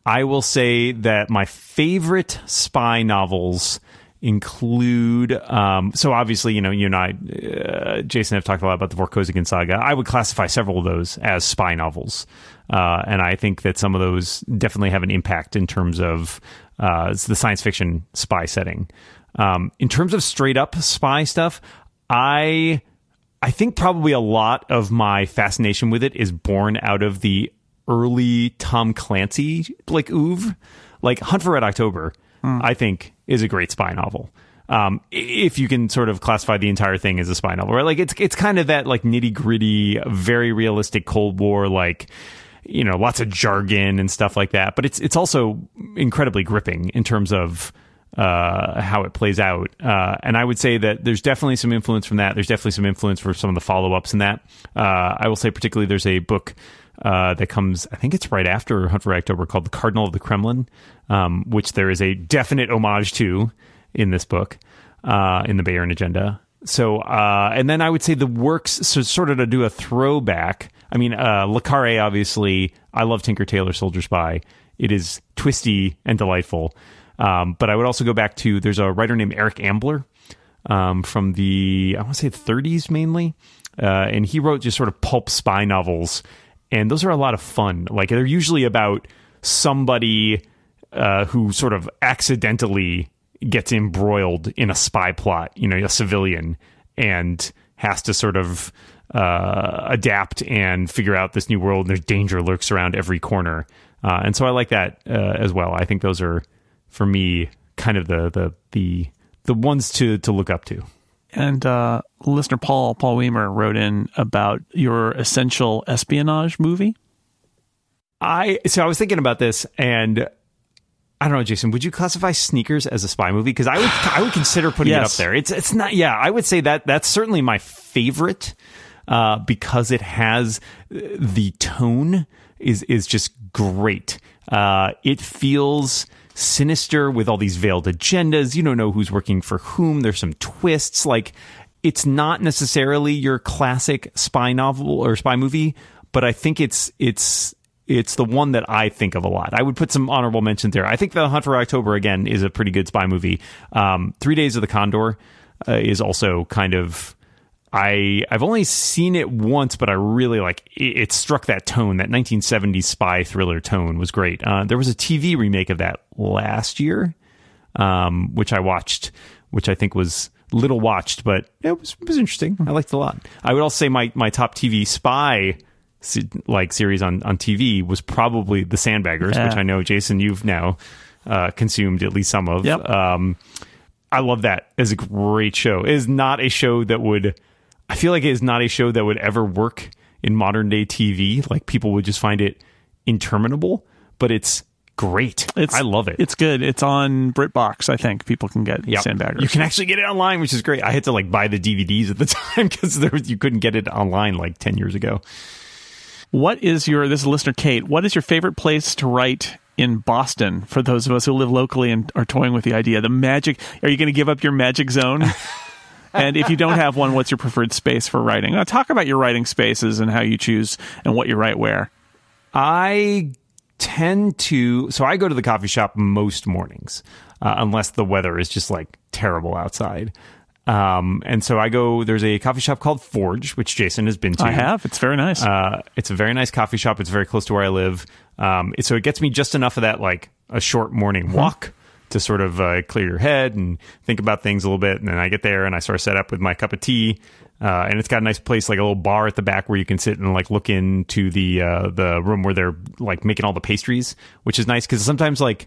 I will say that my favorite spy novels include um, so obviously you know you and I uh, Jason have talked a lot about the Vorkosigan saga. I would classify several of those as spy novels, uh, and I think that some of those definitely have an impact in terms of uh, the science fiction spy setting. Um, in terms of straight up spy stuff, I I think probably a lot of my fascination with it is born out of the early Tom Clancy like oeuvre, like Hunt for Red October. Mm. I think is a great spy novel. Um, if you can sort of classify the entire thing as a spy novel, right? Like it's it's kind of that like nitty gritty, very realistic Cold War like you know lots of jargon and stuff like that. But it's it's also incredibly gripping in terms of uh, how it plays out. Uh, and I would say that there's definitely some influence from that. There's definitely some influence for some of the follow ups in that. Uh, I will say, particularly, there's a book uh, that comes, I think it's right after Hunt for October, called The Cardinal of the Kremlin, um, which there is a definite homage to in this book, uh, in the Bayern Agenda. So, uh, and then I would say the works, so sort of to do a throwback. I mean, uh, Le Carre, obviously, I love Tinker Tailor Soldier Spy. It is twisty and delightful. Um, but I would also go back to there's a writer named Eric Ambler um, from the I want to say 30s mainly, uh, and he wrote just sort of pulp spy novels, and those are a lot of fun. Like they're usually about somebody uh, who sort of accidentally gets embroiled in a spy plot, you know, a civilian, and has to sort of uh, adapt and figure out this new world. And there's danger lurks around every corner, uh, and so I like that uh, as well. I think those are for me kind of the the the the ones to to look up to. And uh, listener Paul Paul Weimer wrote in about your essential espionage movie. I so I was thinking about this, and I don't know, Jason. Would you classify Sneakers as a spy movie? Because I would I would consider putting Yes. it up there. It's it's not. Yeah, I would say that that's certainly my favorite uh, because it has uh, the tone is is just great. Uh, it feels sinister with all these veiled agendas. You don't know who's working for whom. There's some twists. Like it's not necessarily your classic spy novel or spy movie, but I think it's it's it's the one that I think of a lot. I would put some honorable mentions there. I think The Hunt for October again is a pretty good spy movie. Um, Three Days of the Condor uh, is also kind of. I I've only seen it once, but I really like it, it struck that tone. That 1970s spy thriller tone was great. Uh, there was a TV remake of that last year, um, which I watched, which I think was little watched, but it was it was interesting. I liked it a lot. I would also say my my top TV spy like series on on TV was probably The Sandbaggers, Yeah. which I know Jason you've now uh, consumed at least some of. Yep. Um, I love that. It's a great show. It is not a show that would. I feel like it is not a show that would ever work in modern day TV. Like people would just find it interminable, but it's great. It's I love it. It's good. It's on BritBox. I think people can get Yep. Sandbaggers. You can actually get it online, which is great. I had to like buy the DVDs at the time because you couldn't get it online like ten years ago. What is your this is listener Kate? What is your favorite place to write in Boston? For those of us who live locally and are toying with the idea, the magic. Are you going to give up your magic zone? and if you don't have one, what's your preferred space for writing? Uh, talk about your writing spaces and how you choose and what you write where. I tend to so I go to the coffee shop most mornings, uh, unless the weather is just like terrible outside. Um, and so I go. There's a coffee shop called Forge, which Jason has been to. I have. It's very nice. Uh, it's a very nice coffee shop. It's very close to where I live. Um, so it gets me just enough of that, like a short morning walk to sort of uh, clear your head and think about things a little bit. And then I get there and I sort of set up with my cup of tea. Uh, and it's got a nice place, like a little bar at the back where you can sit and like look into the uh, the room where they're like making all the pastries, which is nice because sometimes like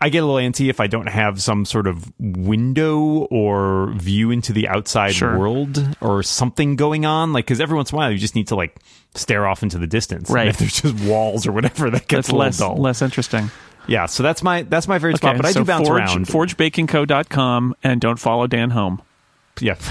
I get a little antsy if I don't have some sort of window or view into the outside Sure. world or something going on. Like, because every once in a while you just need to like stare off into the distance. Right. And if there's just walls or whatever, that gets That's a little less dull. less interesting. Yeah. So that's my that's my favorite spot. But I so do bounce Forge, around. ForgeBakingCo.com and don't follow Dan Home. Yeah.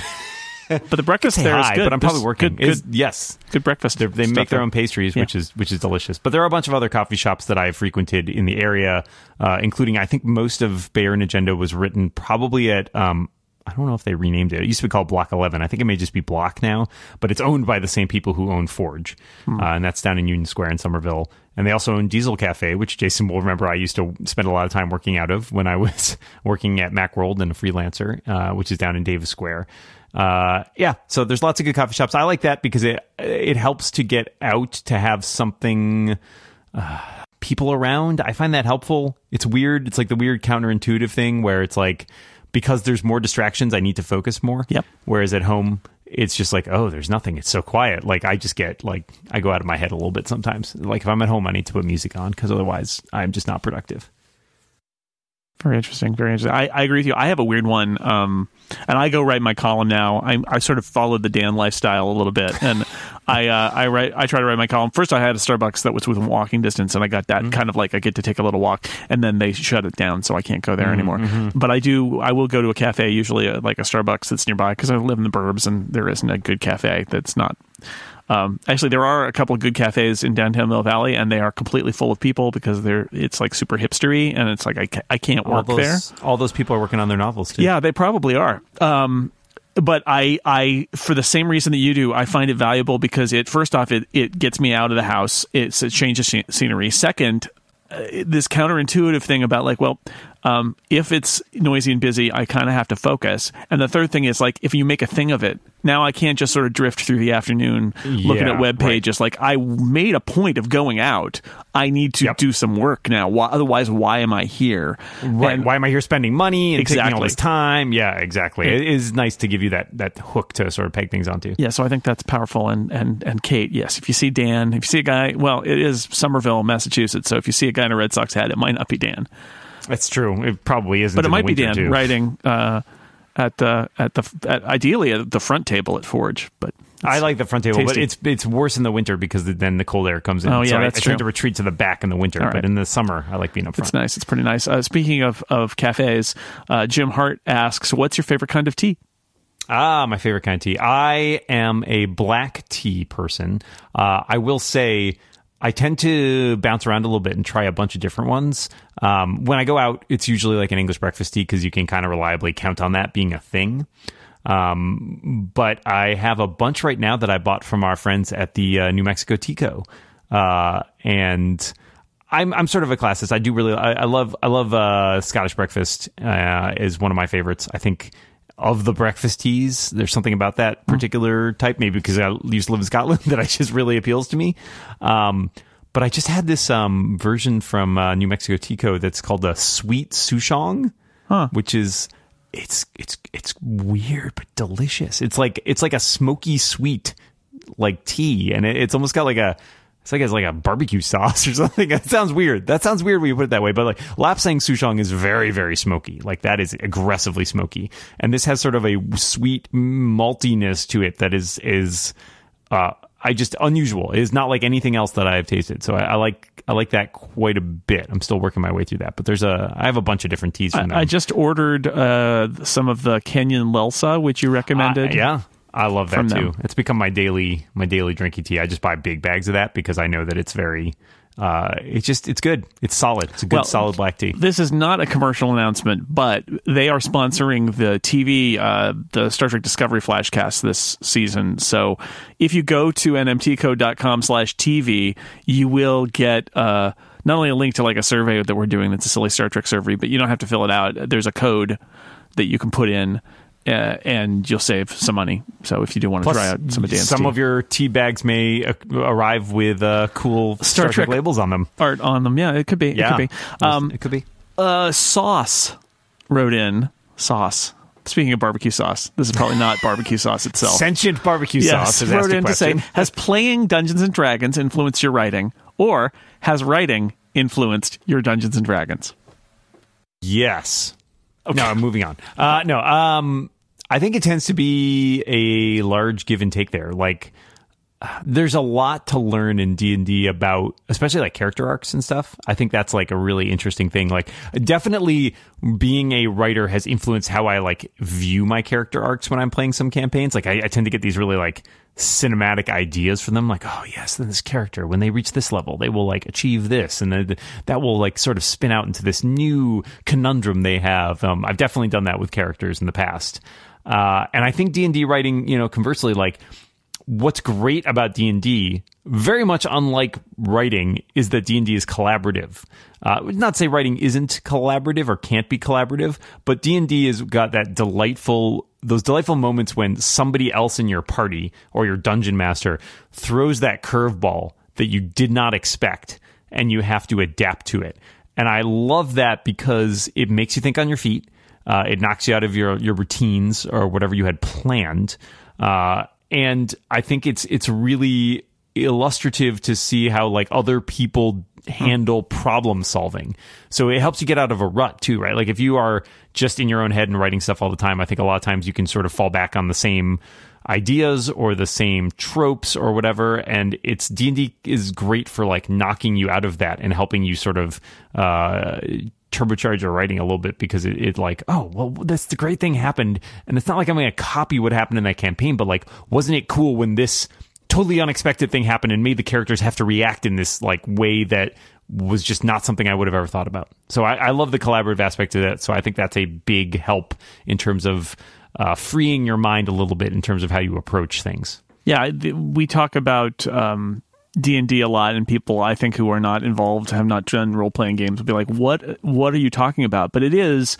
But the breakfast there is good. but I'm probably working. Good, good, yes. good breakfast. They're, they make their there. own pastries, Yeah. which is which is delicious. But there are a bunch of other coffee shops that I've frequented in the area, uh, including I think most of Bayern Agenda was written probably at. Um, I don't know if they renamed it. It used to be called Block 11. I think it may just be Block now, but it's owned by the same people who own Forge, Hmm. uh, and that's down in Union Square in Somerville. And they also own Diesel Cafe, which Jason will remember. I used to spend a lot of time working out of when I was working at Macworld and a freelancer, uh, which is down in Davis Square uh yeah so there's lots of good coffee shops i like that because it it helps to get out to have something uh, people around i find that helpful it's weird it's like the weird counterintuitive thing where it's like because there's more distractions i need to focus more Yep. whereas at home it's just like oh there's nothing it's so quiet like i just get like i go out of my head a little bit sometimes like if i'm at home i need to put music on because otherwise i'm just not productive Very interesting. Very interesting. I, I agree with you. I have a weird one, um, and I go write my column now. I, I sort of followed the Dan lifestyle a little bit, and I uh, I write I try to write my column. First, I had a Starbucks that was within walking distance, and I got that kind of like I get to take a little walk, and then they shut it down, so I can't go there anymore. But I do. I will go to a cafe, usually uh like a Starbucks that's nearby, because I live in the burbs, and there isn't a good cafe that's not um, actually, there are a couple of good cafes in downtown Mill Valley, and they are completely full of people because they're it's like super hipstery, and it's like I, ca- I can't all work there. all those people are working on their novels too Yeah, they probably are. Um, but I, I, for the same reason that you do, I find it valuable because it, first off, it, it gets me out of the house. It's a change of scenery. Second, uh, this counterintuitive thing about like, well, Um, if it's noisy and busy, I kind of have to focus. And the third thing is like if you make a thing of it, now I can't just sort of drift through the afternoon looking Yeah, at web right. pages. Like I made a point of going out. I need to Yep. do some work now. Why, otherwise, why am I here? Right. And- Why am I here spending money and taking all this time? Yeah, exactly. It is nice to give you that that hook to sort of peg things onto. Yeah, so I think that's powerful. And and and Kate, yes, if you see Dan, if you see a guy, well, it is Somerville, Massachusetts. So if you see a guy in a Red Sox hat, it might not be Dan, That's true. It probably isn't. but it might be Dan too. writing uh, at the at the at, ideally at the front table at Forge. But I like the front table, but it's it's worse in the winter because then the cold air comes in. Oh, yeah, so I- that's I, tend true. to retreat to the back in the winter, All but in the summer I like being up front. it's nice. It's pretty nice. Uh, speaking of of cafes, uh, Jim Hart asks, "What's your favorite kind of tea?" Ah, my favorite kind of tea. I am a black tea person. Uh, I will say I tend to bounce around a little bit and try a bunch of different ones. Um, when I go out, it's usually like an English breakfast tea because you can kind of reliably count on that being a thing. Um, but I have a bunch right now that I bought from our friends at the uh, New Mexico Tea Co, uh, and I'm I'm sort of a classist. I do really I, I love I love uh, Scottish breakfast uh, is one of my favorites. I think of the breakfast teas, there's something about that particular type. Maybe because I used to live in Scotland that I just really appeals to me. Um, but I just had this um, version from uh, New Mexico Tea Co that's called the Sweet Souchong, which is it's it's it's weird but delicious. It's like it's like a smoky sweet like tea, and it, it's almost got like a it's like it's like a barbecue sauce or something. That sounds weird. That sounds weird when you put it that way. But like Lapsang Souchong is very very smoky. Like that is aggressively smoky, and this has sort of a sweet maltiness to it that is is uh I just unusual. It is not like anything else that I have tasted. So I, I like I like that quite a bit. I'm still working my way through that, but there's a I have a bunch of different teas from them. I just ordered uh, some of the Kenyan Lelsa, which you recommended. Uh, yeah, I love that too. them. It's become my daily my daily drinking tea. I just buy big bags of that because I know that it's very. Uh, it's just it's good. It's solid. It's a good Well, solid black tea. This is not a commercial announcement, but they are sponsoring the TV, uh, the Star Trek Discovery Flashcast this season. So if you go to nmtcode.com slash TV, you will get uh, not only a link to like a survey that we're doing that's a silly Star Trek survey, but you don't have to fill it out. There's a code that you can put in. Uh, and you'll save some money. So if you do want to Plus, try out some advanced some tea. of your tea bags may uh, arrive with uh, cool Star, Trek, Trek labels on them. art on them, yeah, it could be. Yeah, It could be. Um, it could be. Uh, sauce wrote in sauce. Speaking of barbecue sauce, this is probably not barbecue sauce itself. Sentient barbecue sauce. Has wrote in to say, has playing Dungeons and Dragons influenced your writing, or has writing influenced your Dungeons and Dragons? Yes. No, I'm moving on. Uh, no, um, I think it tends to be a large give and take there. Like, there's a lot to learn in D and D about, especially like character arcs and stuff. I think that's like a really interesting thing. Like, definitely being a writer has influenced how I like view my character arcs when I'm playing some campaigns. Like, I, I tend to get these really like cinematic ideas from them like oh yes then this character when they reach this level they will like achieve this and then that will like sort of spin out into this new conundrum they have um, i've definitely done that with characters in the past uh, and i think d&d writing you know conversely like what's great about D&D very much unlike writing is that D&D is collaborative. Uh, not say writing isn't collaborative or can't be collaborative, but D&D has got that delightful those delightful moments when somebody else in your party or your dungeon master throws that curveball that you did not expect and you have to adapt to it. And I love that because it makes you think on your feet. Uh, it knocks you out of your your routines or whatever you had planned. Uh, and I think it's it's really illustrative to see how like other people handle problem solving. So it helps you get out of a rut too, right? Like if you are just in your own head and writing stuff all the time, I think a lot of times you can sort of fall back on the same ideas or the same tropes or whatever and it's D&D is great for like knocking you out of that and helping you sort of uh turbocharge your writing a little bit because it, it like oh well that's the great thing happened. And it's not like i'm going to copy what happened in that campaign but like wasn't it cool when this totally unexpected thing happened and made the characters have to react in this like way that was just not something i would have ever thought about? So i, I love the collaborative aspect of that. So i think that's a big help in terms of uh, freeing your mind a little bit in terms of how you approach things. Yeah, we talk about um, D and D a lot, and people I think who are not involved have not done role playing games will be like, "What? What are you talking about?" But it is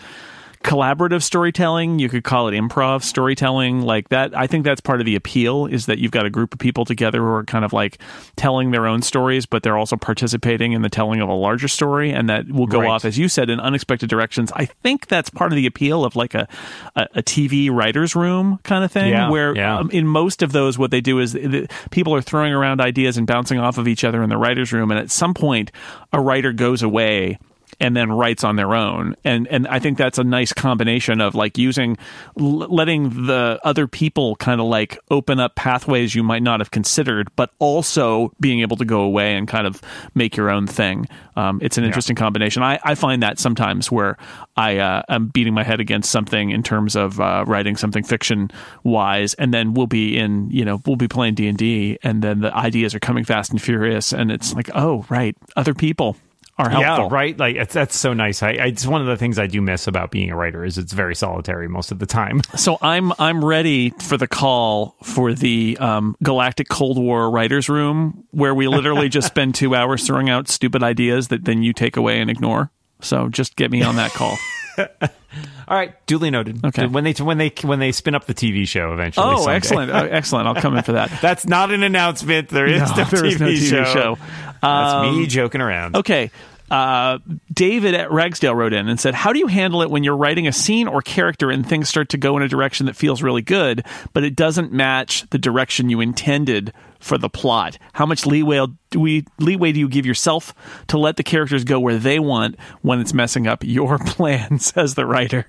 collaborative storytelling. You could call it improv storytelling. Like that, I think that's part of the appeal is that you've got a group of people together who are kind of like telling their own stories, but they're also participating in the telling of a larger story, and that will go Right. off, as you said, in unexpected directions. I think that's part of the appeal of like a a, a TV writer's room kind of thing, Yeah, where yeah. um, in most of those, what they do is the, people are throwing around ideas and bouncing off of each other in the writer's room, and at some point, a writer goes away and then writes on their own. And and I think that's a nice combination of like using l- letting the other people kind of like open up pathways you might not have considered but also being able to go away and kind of make your own thing. Um, it's an interesting combination. I, I find that sometimes where I uh, am beating my head against something in terms of uh, writing something fiction wise and then we'll be in you know we'll be playing D&D and then the ideas are coming fast and furious and it's like oh right other people are helpful Yeah, right. Like it's, that's so nice. I, I, it's one of the things I do miss about being a writer is it's very solitary most of the time. So I'm I'm ready for the call for the um, Galactic Cold War writers room, where we literally just spend two hours throwing out stupid ideas that then you take away and ignore. So just get me on that call. All right, duly noted. Okay. When they when they when they spin up the TV show eventually. Oh, someday. excellent, oh, excellent! I'll come in for that. That's not an announcement. There is No, no, there TV, is no TV show. show. That's Um, me joking around. Okay. Uh, David at Ragsdale wrote in and said, How do you handle it when you're writing a scene or character and things start to go in a direction that feels really good, but it doesn't match the direction you intended for the plot? How much leeway do we leeway do you give yourself to let the characters go where they want when it's messing up your plan, says the writer?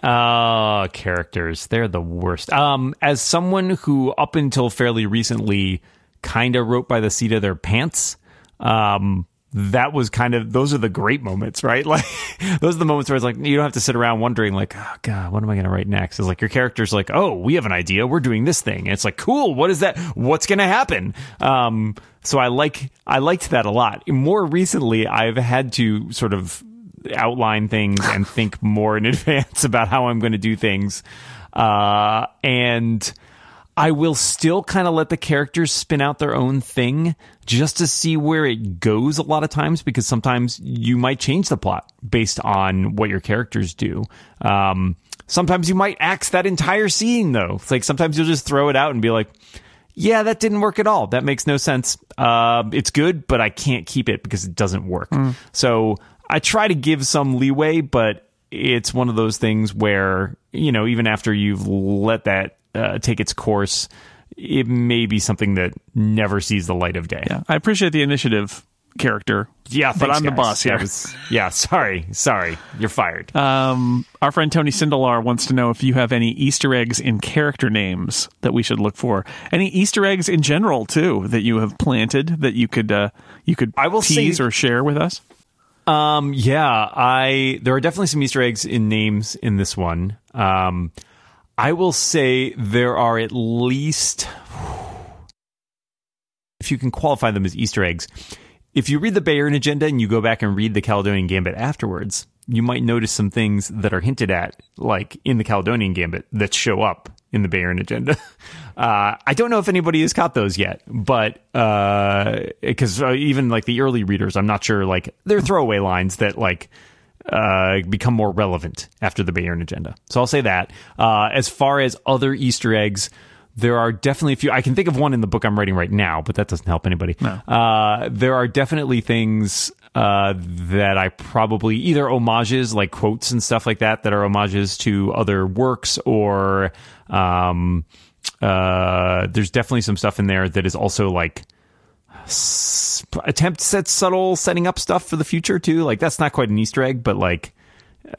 Uh, characters. They're the worst. Um, as someone who up until fairly recently kind of wrote by the seat of their pants, um, that was kind of those are the great moments, right? Like those are the moments where it's like you don't have to sit around wondering like, oh god, what am I going to write next? It's like your character's like, oh, we have an idea, we're doing this thing. And it's like, cool, what is that? What's going to happen? Um, so I like I liked that a lot. More recently, I've had to sort of outline things and think more in advance about how I'm going to do things. Uh, and I will still kind of let the characters spin out their own thing just to see where it goes a lot of times because sometimes you might change the plot based on what your characters do. Um, sometimes you might axe that entire scene though. It's like sometimes you'll just throw it out and be like, yeah, that didn't work at all. That makes no sense. Uh, it's good, but I can't keep it because it doesn't work. So I try to give some leeway, but it's one of those things where, you know, even after you've let that uh, take its course, it may be something that never sees the light of day. Yeah, I appreciate the initiative character. Yeah, but I'm the boss here. Was- yeah, sorry, sorry, you're fired. Um, our friend Tony Sindelar wants to know if you have any Easter eggs in character names that we should look for. Any Easter eggs in general too that you have planted that you could uh, you could I will tease say- or share with us. Um, yeah, I there are definitely some Easter eggs in names in this one. Um, I will say there are at least if you can qualify them as Easter eggs. If you read the Bayern agenda and you go back and read the Caledonian Gambit afterwards, you might notice some things that are hinted at, like in the Caledonian Gambit, that show up in the Bayern agenda. Uh, I don't know if anybody has caught those yet, but because uh, even like the early readers, I'm not sure. Like they're throwaway lines that like uh, become more relevant after the Bayern agenda. So I'll say that. Uh, as far as other Easter eggs, there are definitely a few. I can think of one in the book I'm writing right now, but that doesn't help anybody. Uh, there are definitely things uh, that I probably either homages, like quotes and stuff like that, that are homages to other works, or um, uh, there's definitely some stuff in there that is also like s- attempts at subtle setting up stuff for the future too. Like that's not quite an Easter egg, but like.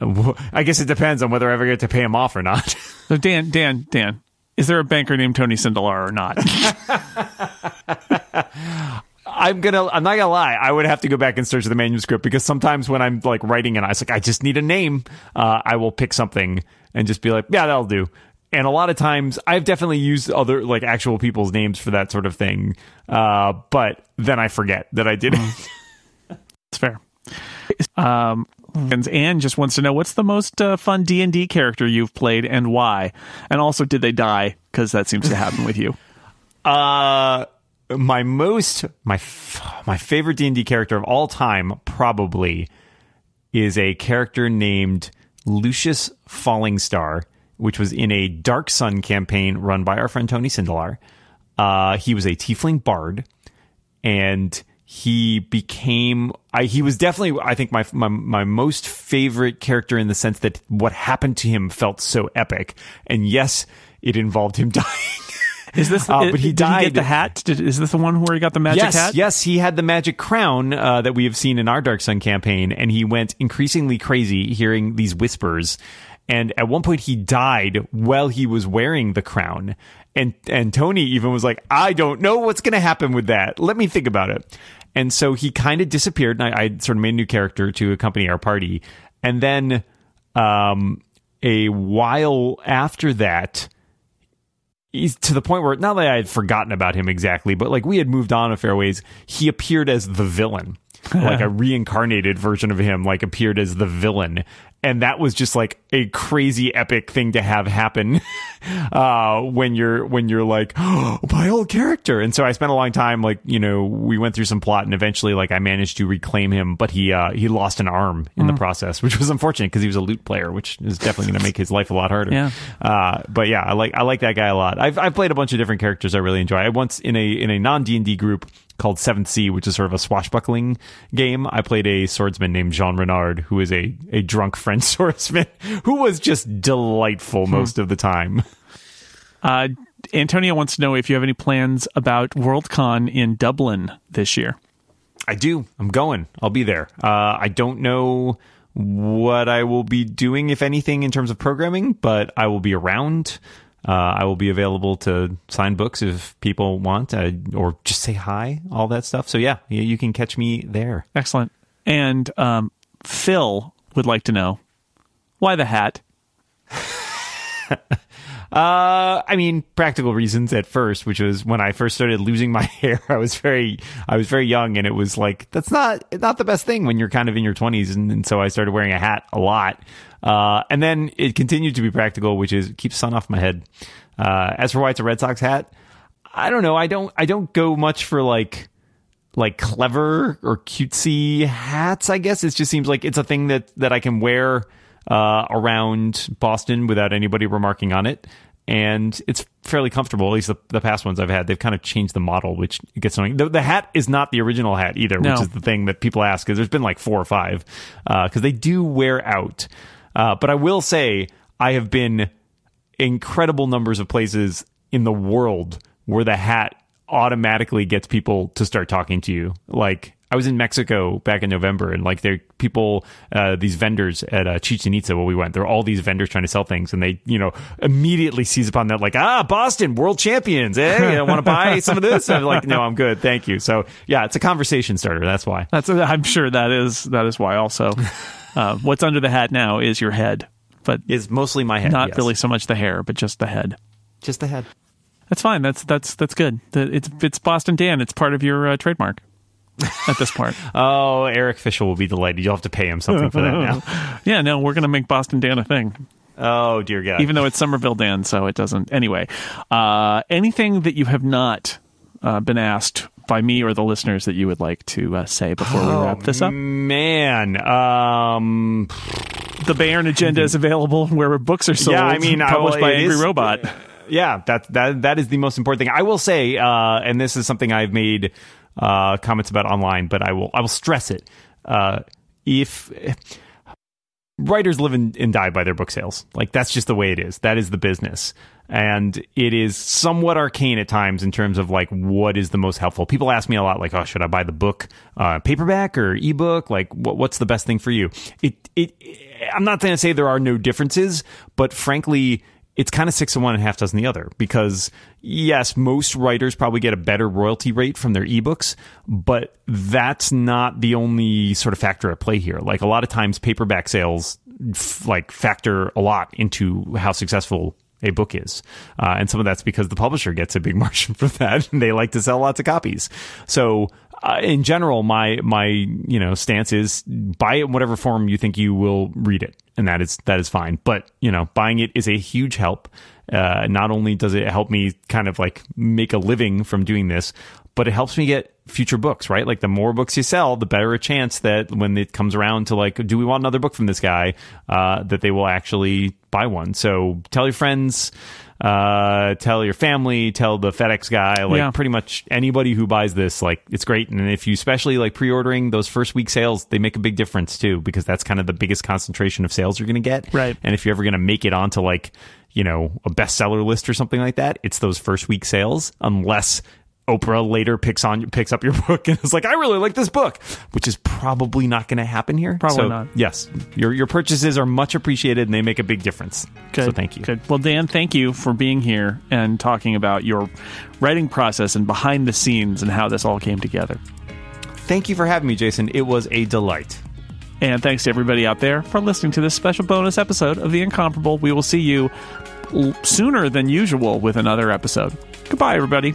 I guess it depends on whether I ever get to pay him off or not. So Dan, Dan, Dan, is there a banker named Tony Sindelar or not? I'm gonna. I'm not gonna lie. I would have to go back and search the manuscript because sometimes when I'm like writing and I was like, I just need a name. Uh, I will pick something and just be like, yeah, that'll do. And a lot of times, I've definitely used other like actual people's names for that sort of thing. Uh, but then I forget that I did it. It's fair. Um, and Anne just wants to know what's the most uh, fun D and D character you've played and why, and also did they die? Because that seems to happen with you. Uh, my most my f- my favorite D and D character of all time probably is a character named Lucius Falling Star, which was in a Dark Sun campaign run by our friend Tony Sindelar. Uh, he was a tiefling bard, and he became I, he was definitely I think my, my my most favorite character in the sense that what happened to him felt so epic, and yes, it involved him dying. Is this? Uh, but he did died. He get the hat? Did, is this the one where he got the magic yes, hat? yes, he had the magic crown uh, that we have seen in our Dark Sun campaign, and he went increasingly crazy hearing these whispers. And at one point, he died while he was wearing the crown. And and Tony even was like, "I don't know what's going to happen with that. Let me think about it." And so he kind of disappeared, and I, I sort of made a new character to accompany our party. And then, um, a while after that, he's to the point where not that I had forgotten about him exactly, but like we had moved on a fair ways. He appeared as the villain, like a reincarnated version of him, like appeared as the villain. And that was just like a crazy epic thing to have happen uh, when you're when you're like oh, my old character. And so I spent a long time like you know we went through some plot and eventually like I managed to reclaim him, but he uh, he lost an arm in the process, which was unfortunate because he was a lute player, which is definitely going to make his life a lot harder. Yeah. Uh, but yeah, I like I like that guy a lot. I've I've played a bunch of different characters I really enjoy. I once in a in a non D and D group called Seventh Sea, which is sort of a swashbuckling game. I played a swordsman named Jean Renard, who is a a drunk French swordsman who was just delightful most of the time. Uh, Antonio wants to know if you have any plans about Worldcon in Dublin this year. I do. I'm going. I'll be there. Uh, I don't know what I will be doing, if anything, in terms of programming, but I will be around. Uh, I will be available to sign books if people want, uh, or just say hi, all that stuff. So yeah, you, you can catch me there. Excellent. And um, Phil would like to know why the hat. Uh, I mean, practical reasons at first, which was when I first started losing my hair. I was very, I was very young, and it was like that's not not the best thing when you're kind of in your twenties, and, and so I started wearing a hat a lot. Uh, and then it continued to be practical, which is keep sun off my head. Uh, as for why it's a Red Sox hat, I don't know. I don't, I don't go much for like like clever or cutesy hats. I guess it just seems like it's a thing that that I can wear uh, around Boston without anybody remarking on it. And it's fairly comfortable. At least the, the past ones I've had, they've kind of changed the model, which gets annoying. The, the hat is not the original hat either, No. which is the thing that people ask. Because there's been like four or five, because they do wear out. Uh, but I will say, I have been incredible numbers of places in the world where the hat automatically gets people to start talking to you. Like I was in Mexico back in November, and like there people, uh, these vendors at uh, Chichen Itza where we went, there are all these vendors trying to sell things, and they you know immediately seize upon that like ah Boston world champions, eh? You want to buy some of this? I'm like no, I'm good, thank you. So yeah, it's a conversation starter. That's why. That's I'm sure that is that is why. Also, uh, what's under the hat now is your head, but Is mostly my head, not yes. really so much the hair, but just the head. just the head. That's fine. That's that's that's good. It's it's Boston Dan. It's part of your uh, trademark at this part. Oh, Eric Fischel will be delighted. You'll have to pay him something for that now. yeah, no, we're gonna make Boston Dan a thing, Oh dear God. even though it's Somerville Dan, so it doesn't. Anyway, uh, anything that you have not uh, been asked by me or the listeners that you would like to uh, say before we wrap this up? Man, um, The Bayern Agenda is available where books are sold. yeah, I mean, I- published well, by Angry is- Robot. yeah, that that that is the most important thing. I will say, uh, and this is something I've made uh, comments about online, but I will I will stress it. Uh, if writers live and, and die by their book sales, like that's just the way it is. That is the business, and it is somewhat arcane at times in terms of like what is the most helpful. People ask me a lot, like, "Oh, should I buy the book uh, paperback or ebook? Like, what, what's the best thing for you?" It it. I'm not going to say there are no differences, but frankly it's kind of six of one and half dozen the other because yes, most writers probably get a better royalty rate from their ebooks, but that's not the only sort of factor at play here. Like a lot of times, paperback sales f- like factor a lot into how successful a book is, uh, and some of that's because the publisher gets a big margin for that, and they like to sell lots of copies. So. Uh, in general, my my you know stance is buy it in whatever form you think you will read it, and that is that is fine. But you know, buying it is a huge help. Uh, not only does it help me kind of like make a living from doing this, but it helps me get future books, right? Like the more books you sell, the better a chance that when it comes around to like, do we want another book from this guy, uh, that they will actually buy one. So tell your friends, uh, tell your family, tell the FedEx guy, like Yeah. pretty much anybody who buys this, like it's great. And if you especially like pre-ordering those first week sales, they make a big difference too, because that's kind of the biggest concentration of sales you're going to get. Right. And if you're ever going to make it onto like, you know, a bestseller list or something like that, it's those first week sales, unless Oprah later picks on picks up your book and is like, I really like this book, which is probably not going to happen here. Probably So, not. Yes, your your purchases are much appreciated and they make a big difference. Good. So thank you. Good. Well, Dan, thank you for being here and talking about your writing process and behind the scenes and how this all came together. Thank you for having me, Jason. It was a delight. And thanks to everybody out there for listening to this special bonus episode of The Incomparable. We will see you sooner than usual with another episode. Goodbye, everybody.